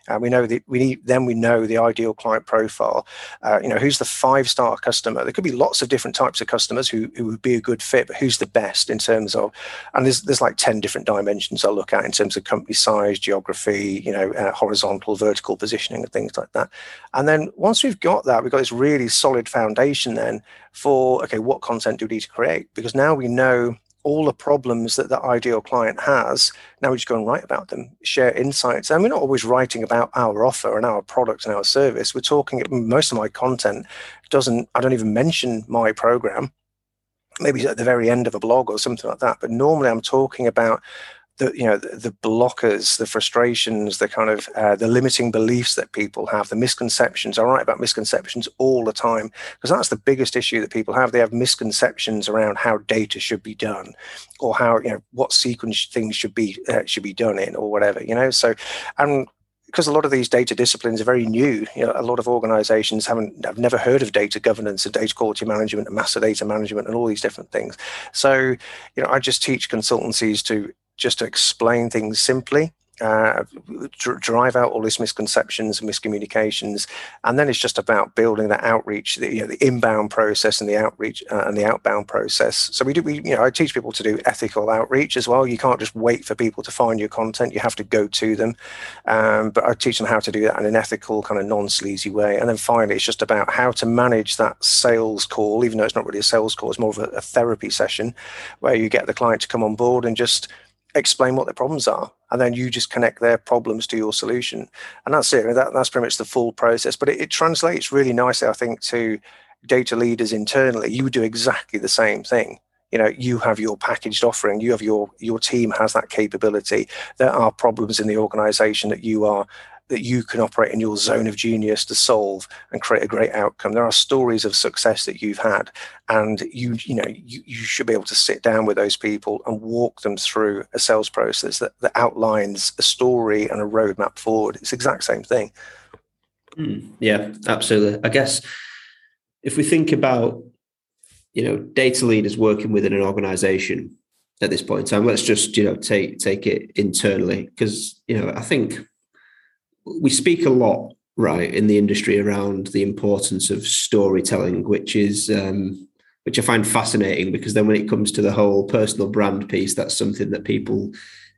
Uh, we know that we need then we know the ideal client profile. Uh, you know, who's the five star customer? There could be lots of different types of customers who, who would be a good fit, but who's the best in terms of? And there's there's like ten different dimensions I look at in terms of company size, geography, you know, uh, horizontal, vertical positioning, and things like that. And then once we've got that, we've got this really solid foundation then for okay, what content do we need to create? Because now we know all the problems that the ideal client has. Now we just go and write about them, share insights. And we're not always writing about our offer and our product and our service. We're talking, most of my content doesn't, I don't even mention my program. Maybe at the very end of a blog or something like that. But normally I'm talking about the you know the, the, blockers the frustrations the kind of uh, the limiting beliefs that people have the misconceptions. I write about misconceptions all the time because that's the biggest issue that people have. They have misconceptions around how data should be done or how you know what sequence things should be uh, should be done in or whatever you know? So and because a lot of these data disciplines are very new, you know, a lot of organizations haven't have never heard of data governance and data quality management and master data management and all these different things. So, you know, I just teach consultancies to just to explain things simply uh, drive out all these misconceptions and miscommunications, and then it's just about building that outreach, the, you know, the inbound process and the outreach uh, and the outbound process. So we do, we, you know, I teach people to do ethical outreach as well. You can't just wait for people to find your content; you have to go to them. Um, but I teach them how to do that in an ethical, kind of non-sleazy way. And then finally, it's just about how to manage that sales call, even though it's not really a sales call; it's more of a, a therapy session where you get the client to come on board and just explain what their problems are and then you just connect their problems to your solution. And that's it. That, that's pretty much the full process. But it, it, translates really nicely i think to data leaders internally. You do exactly the same thing. You know you have your packaged offering. You have your your team has that capability. There are problems in the organization that you are that you can operate in your zone of genius to solve and create a great outcome. There are stories of success that you've had, and you you know you, you should be able to sit down with those people and walk them through a sales process that, that outlines a story and a roadmap forward. It's the exact same thing. Mm, yeah, absolutely. I guess if we think about you know data leaders working within an organization at this point in time, let's just you know take take it internally because you know I think we speak a lot right in the industry around the importance of storytelling which is um, which i find fascinating because then when it comes to the whole personal brand piece that's something that people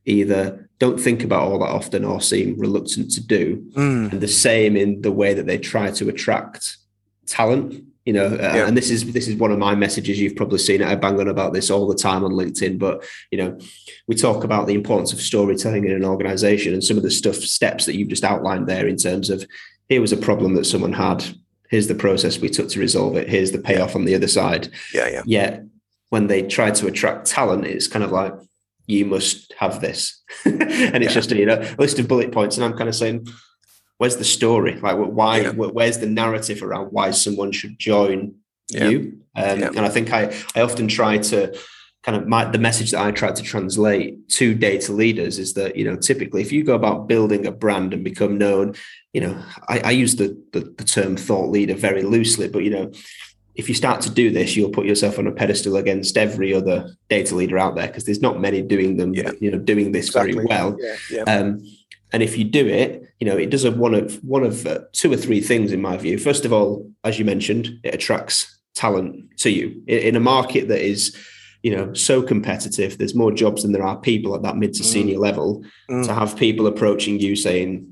either don't think about all that often or seem reluctant to do mm. and the same in the way that they try to attract talent you know uh, yeah. and this is this is one of my messages. You've probably seen it. I bang on about this all the time on linkedin but you know we talk about the importance of storytelling in an organization and some of the stuff steps that you've just outlined there in terms of here was a problem that someone had. Here's the process we took to resolve it. Here's the payoff on the other side. Yeah yeah. Yet when they try to attract talent it's kind of like you must have this. *laughs* And it's yeah. just a you know list of bullet points and i'm kind of saying where's the story? Like, why? Yeah. Where's the narrative around why someone should join yeah. you? Um, yeah. And I think I I often try to kind of my the message that I try to translate to data leaders is that you know typically if you go about building a brand and become known, you know I, I use the, the the term thought leader very loosely, but you know if you start to do this, you'll put yourself on a pedestal against every other data leader out there because there's not many doing them, yeah. you know, doing this exactly. very well. Yeah, yeah. Um, and if you do it, you know, it does a one of one of uh, two or three things in my view. First of all, as you mentioned, it attracts talent to you in a market that is, you know, so competitive. There's more jobs than there are people at that mid to mm. senior mm. level. Mm. To have people approaching you saying,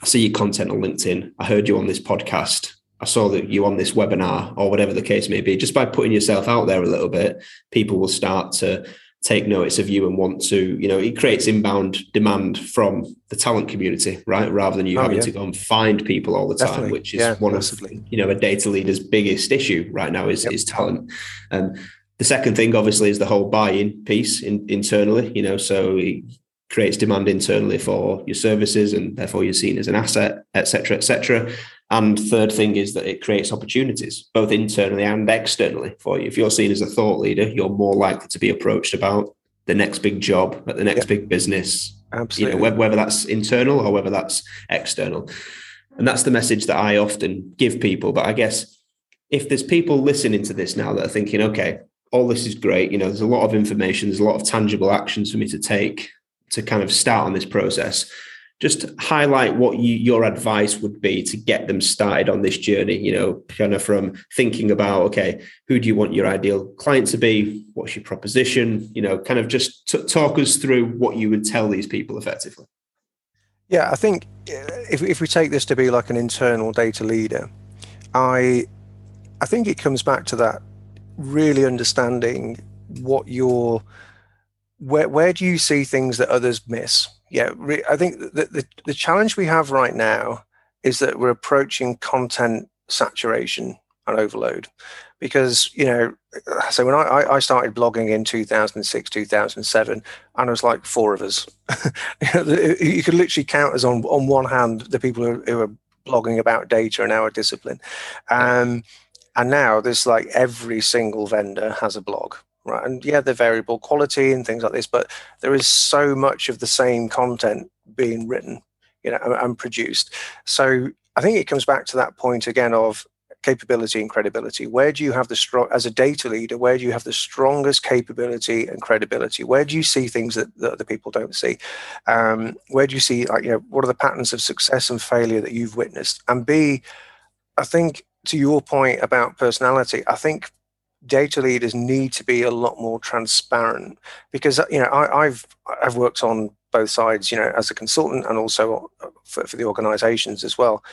"I see your content on LinkedIn. I heard you on this podcast. I saw that you on this webinar, or whatever the case may be." Just by putting yourself out there a little bit, people will start to take notice of you and want to, you know, it creates inbound demand from the talent community, right? Rather than you oh, having yeah. to go and find people all the time, Definitely. which is yeah, one massively. of, you know, a data leader's biggest issue right now is, yep. is talent. And the second thing, obviously, is the whole buy-in piece in, internally, you know, so creates demand internally for your services and therefore you're seen as an asset, et cetera, et cetera. And third thing is that it creates opportunities, both internally and externally for you. If you're seen as a thought leader, you're more likely to be approached about the next big job at the next yep. big business. Absolutely. You know, whether that's internal or whether that's external. And that's the message that I often give people. But I guess if there's people listening to this now that are thinking, okay, all this is great, you know, there's a lot of information, there's a lot of tangible actions for me to take to kind of start on this process. Just highlight what you, your advice would be to get them started on this journey you know kind of from thinking about okay who do you want your ideal client to be? What's your proposition? You know kind of just t- talk us through what you would tell these people effectively. Yeah i think uh, if, if we take this to be like an internal data leader i i think it comes back to that really understanding what your where where do you see things that others miss? Yeah, re- I think the, the, the challenge we have right now is that we're approaching content saturation and overload because you know so when I, I started blogging in 2006 2007 and it was like four of us. *laughs* You could literally count us on on one hand the people who, who are blogging about data in our discipline. Um, and now there's like every single vendor has a blog right? And yeah, they're variable quality and things like this, but there is so much of the same content being written, you know, and, and produced. So I think it comes back to that point again of capability and credibility. Where do you have the strong as a data leader? Where do you have the strongest capability and credibility? Where do you see things that, that other people don't see? Um, where do you see like you know what are the patterns of success and failure that you've witnessed? And B, I think to your point about personality, I think data leaders need to be a lot more transparent because you know I, have I've worked on both sides, you know, as a consultant and also for, for the organizations as well.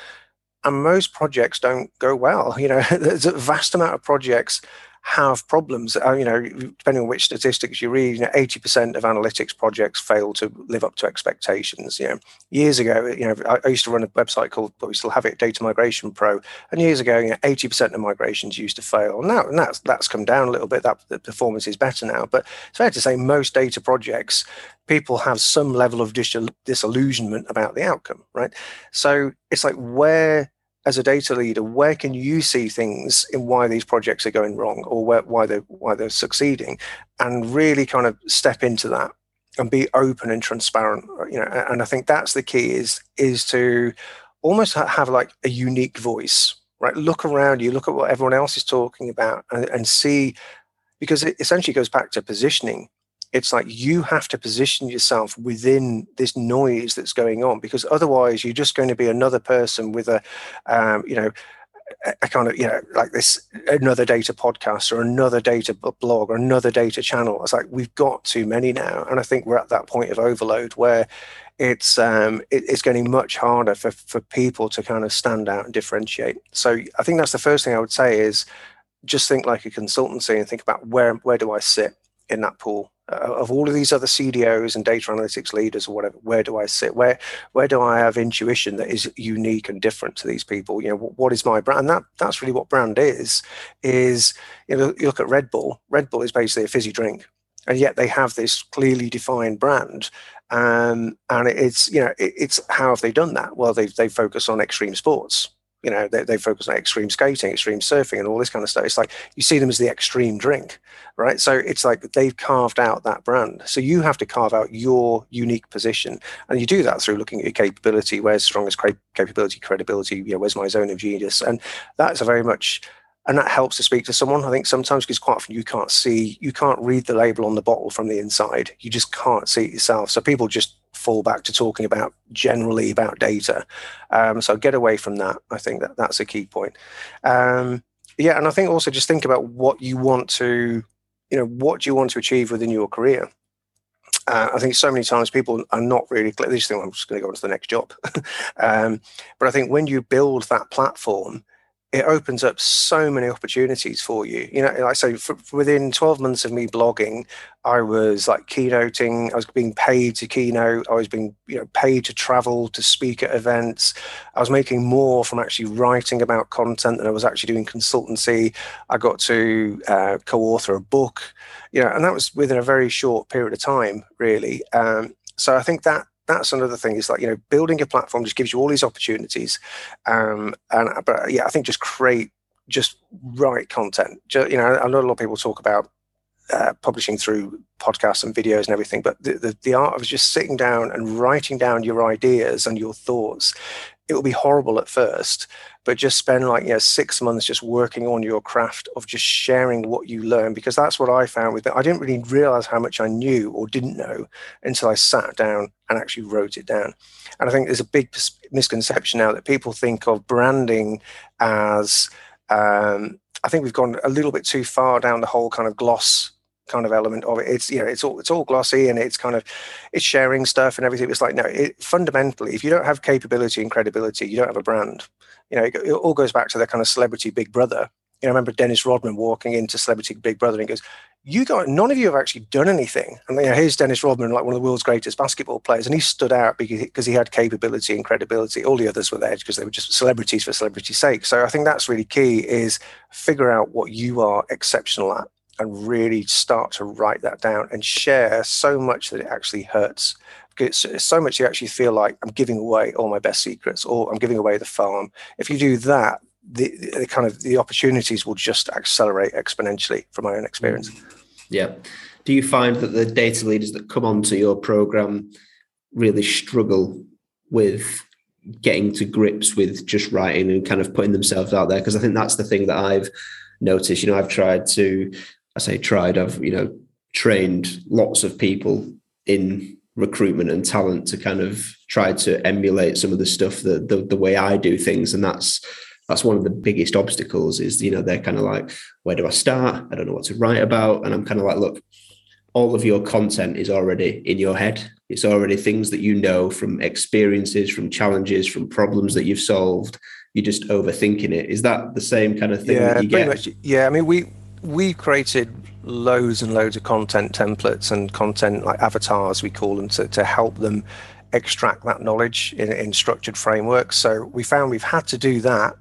And most projects don't go well. *laughs* You know, there's a vast amount of projects have problems. Uh, you know, depending on which statistics you read, you know, 80% of analytics projects fail to live up to expectations. You know, years ago, you know, I, I used to run a website called, but we still have it, Data Migration Pro. And years ago, you know, 80% of migrations used to fail. Now, and that's that's come down a little bit. That the performance is better now. But it's fair to say most data projects, people have some level of dis- disillusionment about the outcome, right? So it's like where as a data leader, where can you see things in why these projects are going wrong or where, why they're why they're succeeding, and really kind of step into that and be open and transparent. You know, and I think that's the key is is to almost have like a unique voice, right? Look around you, look at what everyone else is talking about, and, and see because it essentially goes back to positioning it's like you have to position yourself within this noise that's going on because otherwise you're just going to be another person with a um, you know a kind of you know like this another data podcast or another data blog or another data channel. It's like we've got too many now and i think we're at that point of overload where it's um it, it's getting much harder for for people to kind of stand out and differentiate. So i think that's the first thing i would say is just think like a consultancy and think about where where do i sit in that pool uh, of all of these other CDOs and data analytics leaders or whatever, where do I sit? Where where do I have intuition that is unique and different to these people? You know, what, what is my brand? And that that's really what brand is. Is you know, you look at Red Bull. Red Bull is basically a fizzy drink, and yet they have this clearly defined brand. Um, and it's you know, it, it's how have they done that? Well, they they focus on extreme sports you know they, they focus on extreme skating extreme surfing and all this kind of stuff. It's like you see them as the extreme drink right? So it's like they've carved out that brand. So you have to carve out your unique position. And you do that through looking at your capability where's strongest capability credibility you know where's my zone of genius? And that's a very much and that helps to speak to someone. I think sometimes because quite often you can't see, you can't read the label on the bottle from the inside. You just can't see it yourself. So people just fall back to talking about generally about data. Um, so get away from that. I think that that's a key point. Um, yeah, and I think also just think about what you want to, you know, what do you want to achieve within your career. Uh, I think so many times people are not really clear. They just think, I'm just going to go on to the next job. *laughs* um, but I think when you build that platform, it opens up so many opportunities for you. You know, like I say, within 12 months of me blogging, I was like keynoting, I was being paid to keynote, I was being, you know, paid to travel, to speak at events. I was making more from actually writing about content than I was actually doing consultancy. I got to uh, co-author a book, you know, and that was within a very short period of time, really. Um, so I think that that's another thing. Is like you know building a platform just gives you all these opportunities um and but yeah i think just create just write content. Just, you know i know a lot of people talk about uh, publishing through podcasts and videos and everything but the, the, the art of just sitting down and writing down your ideas and your thoughts it will be horrible at first but just spend like you know six months just working on your craft of just sharing what you learn because that's what i found with it. I didn't really realize how much i knew or didn't know until i sat down and actually wrote it down. And i think there's a big misconception now that people think of branding as um, i think we've gone a little bit too far down the whole kind of gloss kind of element of it. It's you know it's all it's all glossy and it's kind of it's sharing stuff and everything. It's like no, it, fundamentally, if you don't have capability and credibility, you don't have a brand. You know, it, it all goes back to the kind of celebrity Big Brother. You know, I remember Dennis Rodman walking into Celebrity Big Brother and he goes, "You got none of you have actually done anything." And you know, here's Dennis Rodman, like one of the world's greatest basketball players, and he stood out because because he had capability and credibility. All the others were there because they were just celebrities for celebrity's sake. So I think that's really key: is figure out what you are exceptional at and really start to write that down and share so much that it actually hurts. Because it's so much you actually feel like I'm giving away all my best secrets or I'm giving away the farm. If you do that, the, the kind of the opportunities will just accelerate exponentially from my own experience. Mm. Yeah. Do you find that the data leaders that come onto your program really struggle with getting to grips with just writing and kind of putting themselves out there because I think that's the thing that I've noticed. You know, I've tried to, I say tried, I've you know trained lots of people in recruitment and talent to kind of try to emulate some of the stuff that the, the way I do things, and that's that's one of the biggest obstacles. Is you know they're kind of like, where do I start? I don't know what to write about, and I'm kind of like, look, all of your content is already in your head. It's already things that you know from experiences, from challenges, from problems that you've solved. You're just overthinking it. Is that the same kind of thing yeah, that you get? much. Yeah, I mean, we we created loads and loads of content templates and content like avatars, we call them, to, to help them extract that knowledge in, in structured frameworks. So we found we've had to do that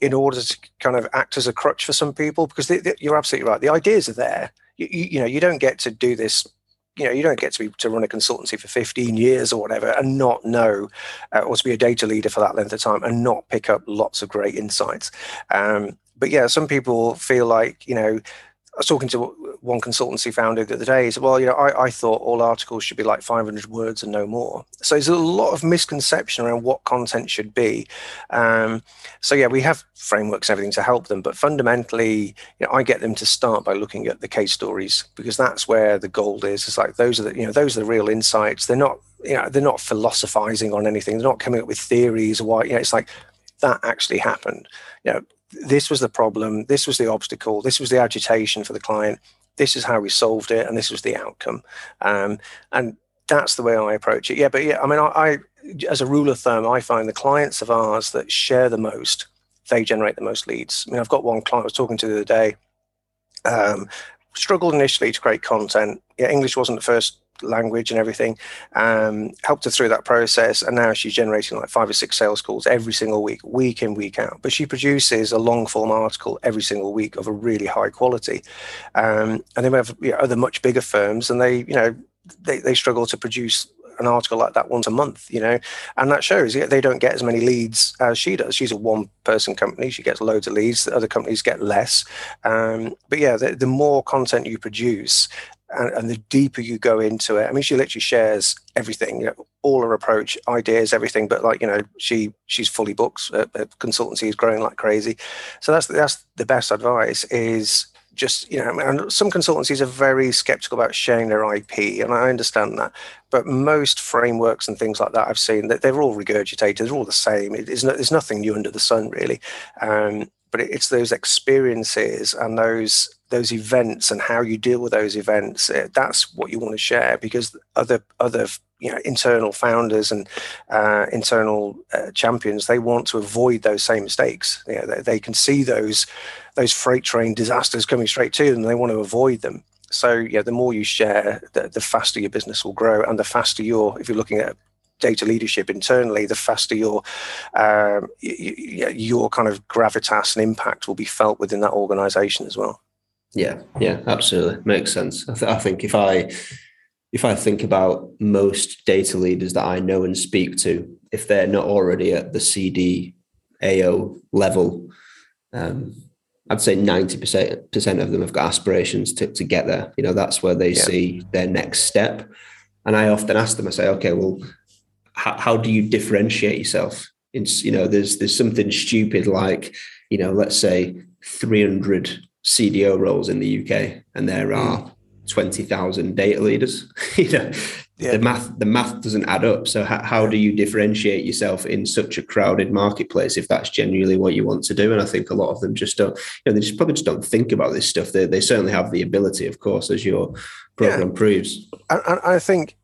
in order to kind of act as a crutch for some people because they, they, you're absolutely right. The ideas are there you, you, know you don't get to do this you know you don't get to be to run a consultancy for 15 years or whatever and not know uh, or to be a data leader for that length of time and not pick up lots of great insights um, but yeah some people feel like you know I was talking to one consultancy founder the other day. He said, "Well, you know, I, I thought all articles should be like 500 words and no more." So there's a lot of misconception around what content should be. Um, so yeah, we have frameworks and everything to help them, but fundamentally, you know, I get them to start by looking at the case stories because that's where the gold is. It's like those are the you know those are the real insights. They're not you know they're not philosophizing on anything. They're not coming up with theories or why you know it's like that actually happened. You know, this was the problem, this was the obstacle, this was the agitation for the client, this is how we solved it, and this was the outcome. Um, and that's the way I approach it. Yeah, but yeah, I mean, I, I, as a rule of thumb, I find the clients of ours that share the most, they generate the most leads. I mean, I've got one client I was talking to the other day. Um, struggled initially to create content. Yeah, English wasn't the first language and everything, um, helped her through that process. And now she's generating like five or six sales calls every single week, week in, week out. But she produces a long form article every single week of a really high quality. Um, and then we have you know, other much bigger firms, and they, you know, they, they struggle to produce an article like that once a month, you know, and that shows they don't get as many leads as she does. She's a one person company, she gets loads of leads, other companies get less. Um, but yeah, the, the, more content you produce, and, and, the deeper you go into it, I mean, she literally shares everything, you know, all her approach, ideas, everything. But like, you know, she she's fully booked. Uh, consultancy is growing like crazy, so that's that's the best advice. Is just you know, and some consultancies are very skeptical about sharing their IP, and I understand that. But most frameworks and things like that I've seen that they're all regurgitated, they're all the same. It no, there's nothing new under the sun really. Um, but it's those experiences and those those events and how you deal with those events eh, that's what you want to share because other other you know internal founders and uh, internal uh, champions they want to avoid those same mistakes you know, they, they, can see those those freight train disasters coming straight to them they want to avoid them so yeah the more you share the, the faster your business will grow and the faster you're if you're looking at data leadership internally, the faster your um, your kind of gravitas and impact will be felt within that organization as well. Yeah, yeah, absolutely makes sense. I, th- I think if I if I think about most data leaders that I know and speak to, if they're not already at the CDAO level, um, I'd say 90% of them have got aspirations to, to get there. You know, that's where they yeah. see their next step. And I often ask them, I say, okay, well, how, how do you differentiate yourself? It's, you know, there's there's something stupid like, you know, let's say 300 CDO roles in the UK, and there hmm. are 20,000 data leaders. *laughs* you know, yeah. the math the math doesn't add up. So how, how do you differentiate yourself in such a crowded marketplace if that's genuinely what you want to do? And I think a lot of them just don't. You know, they just probably just don't think about this stuff. They they certainly have the ability, of course, as your program yeah. proves. And, I think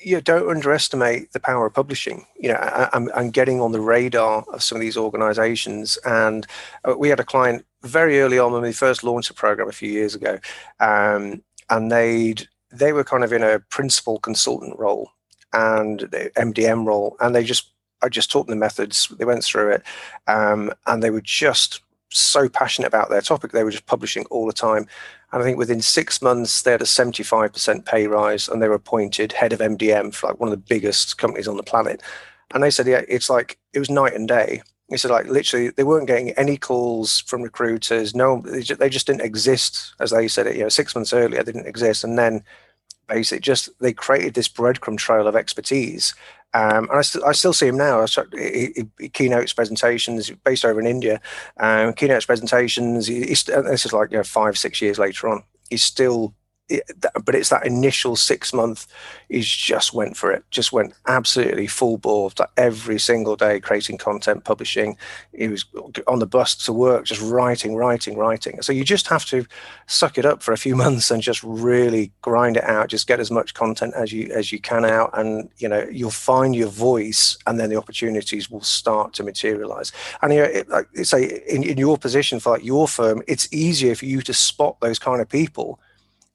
you don't underestimate the power of publishing. You know, I'm, I'm getting on the radar of some of these organizations. And uh, we had a client very early on when we first launched the program a few years ago, um, and they they were kind of in a principal consultant role and the MDM role, and they just I just taught them the methods. They went through it, um, and they were just so passionate about their topic. They were just publishing all the time. And I think within six months, they had a 75% pay rise and they were appointed head of MDM for like one of the biggest companies on the planet. And they said, yeah, it's like, it was night and day. He said, like, literally, they weren't getting any calls from recruiters. No, they just, they just didn't exist, as they said it. You know, six months earlier, they didn't exist. And then basically, just they created this breadcrumb trail of expertise. Um, and I, st- I still see him now. He, he, he, keynotes presentations based over in India. Um, keynotes presentations. He, this is like you know, five, six years later on. He's still but it's that initial six month he just went for it just went absolutely full bore like every single day creating content publishing. He was on the bus to work just writing writing writing. So you just have to suck it up for a few *laughs* months and just really grind it out. Just get as much content as you as you can out and you know you'll find your voice and then the opportunities will start to materialize. And you know, it, like say in, in your position for like your firm it's easier for you to spot those kind of people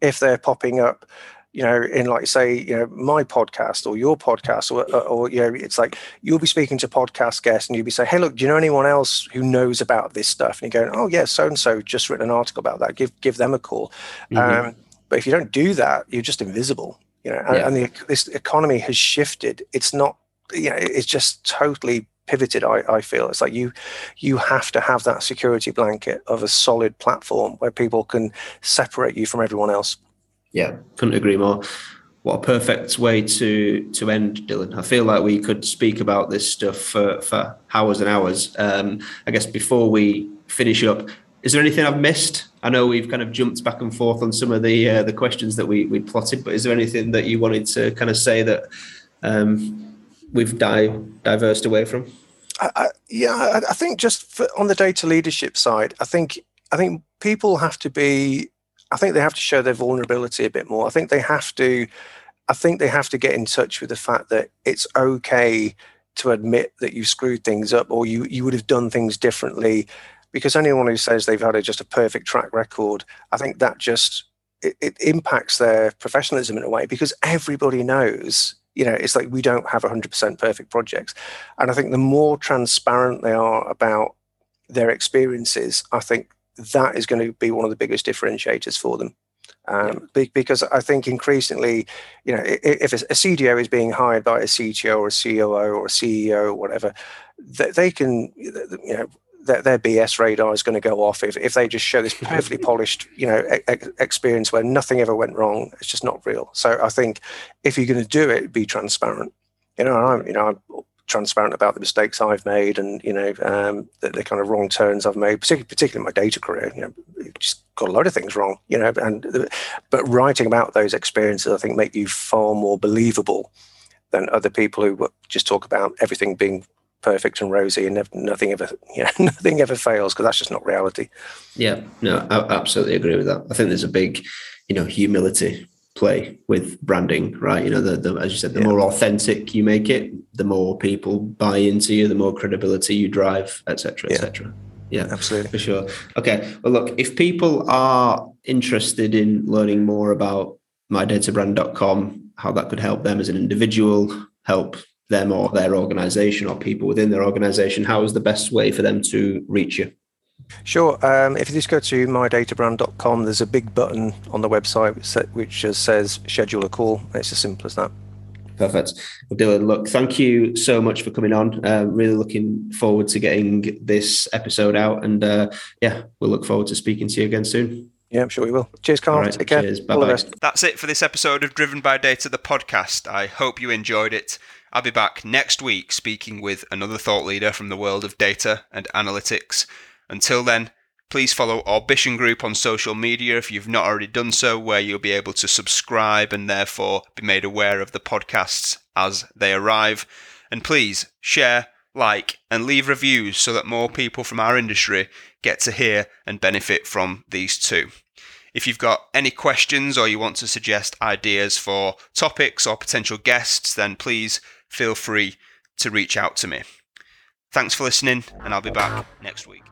if they're popping up you know, in like say, you know, my podcast or your podcast, or, or you know, it's like you'll be speaking to podcast guests and you'll be saying, "Hey, look, do you know anyone else who knows about this stuff?" And you're going, "Oh, yeah, so and so just written an article about that. Give give them a call." Mm-hmm. Um, but if you don't do that, you're just invisible. You know, and, yeah. and the, this economy has shifted. It's not, you know, it's just totally pivoted I, I feel. It's like you you have to have that security blanket of a solid platform where people can separate you from everyone else. Yeah couldn't agree more. What a perfect way to to end dylan. I feel like we could speak about this stuff for for hours and hours. Um, i guess before we finish up is there anything i've missed? I know we've kind of jumped back and forth on some of the uh, the questions that we we plotted but is there anything that you wanted to kind of say that um, we've di- diversed away from? I, I, yeah, I, think just for, on the data leadership side, I think I think people have to be. I think they have to show their vulnerability a bit more. I think they have to. I think they have to get in touch with the fact that it's okay to admit that you screwed things up or you you would have done things differently. Because anyone who says they've had a, just a perfect track record, I think that just it, it impacts their professionalism in a way because everybody knows you know it's like we don't have 100% perfect projects and i think the more transparent they are about their experiences i think that is going to be one of the biggest differentiators for them um, yeah. because I think increasingly, you know, if a, CDO is being hired by a CTO or a COO or a CEO or whatever, they, they can, you know, their, their BS radar is going to go off if, if they just show this perfectly *laughs* polished, you know, e- experience where nothing ever went wrong. It's just not real. So I think if you're going to do it, be transparent. You know, I'm, you know, I'm transparent about the mistakes I've made and you know um, the, the, kind of wrong turns I've made, particularly particularly my data career. You know, just got a lot of things wrong. You know, and but writing about those experiences, I think, make you far more believable than other people who just talk about everything being perfect and rosy and nothing ever *laughs* you know, nothing ever fails because that's just not reality. Yeah no i absolutely agree with that. I think there's a big you know humility play with branding right? You know the, the as you said the yeah. more authentic you make it the more people buy into you the more credibility you drive etc etc yeah. yeah absolutely. for sure. Okay well look if people are interested in learning more about mydatabrand.com how that could help them as an individual help them or their organization or people within their organization, how is the best way for them to reach you? Sure. Um, if you just go to mydatabrand.com, there's a big button on the website which says schedule a call. It's as simple as that. Perfect. Well, Dylan, look, thank you so much for coming on. Uh, really looking forward to getting this episode out. And uh, yeah, we'll look forward to speaking to you again soon. Yeah, I'm sure we will. Cheers, Carl. Right, Take care. Cheers. Bye-bye. That's it for this episode of Driven by Data, the podcast. I hope you enjoyed it. I'll be back next week speaking with another thought leader from the world of data and analytics. Until then, please follow Orbition Group on social media if you've not already done so, where you'll be able to subscribe and therefore be made aware of the podcasts as they arrive. And please share, like, and leave reviews so that more people from our industry get to hear and benefit from these too. If you've got any questions or you want to suggest ideas for topics or potential guests, then please feel free to reach out to me. Thanks for listening, and I'll be back next week.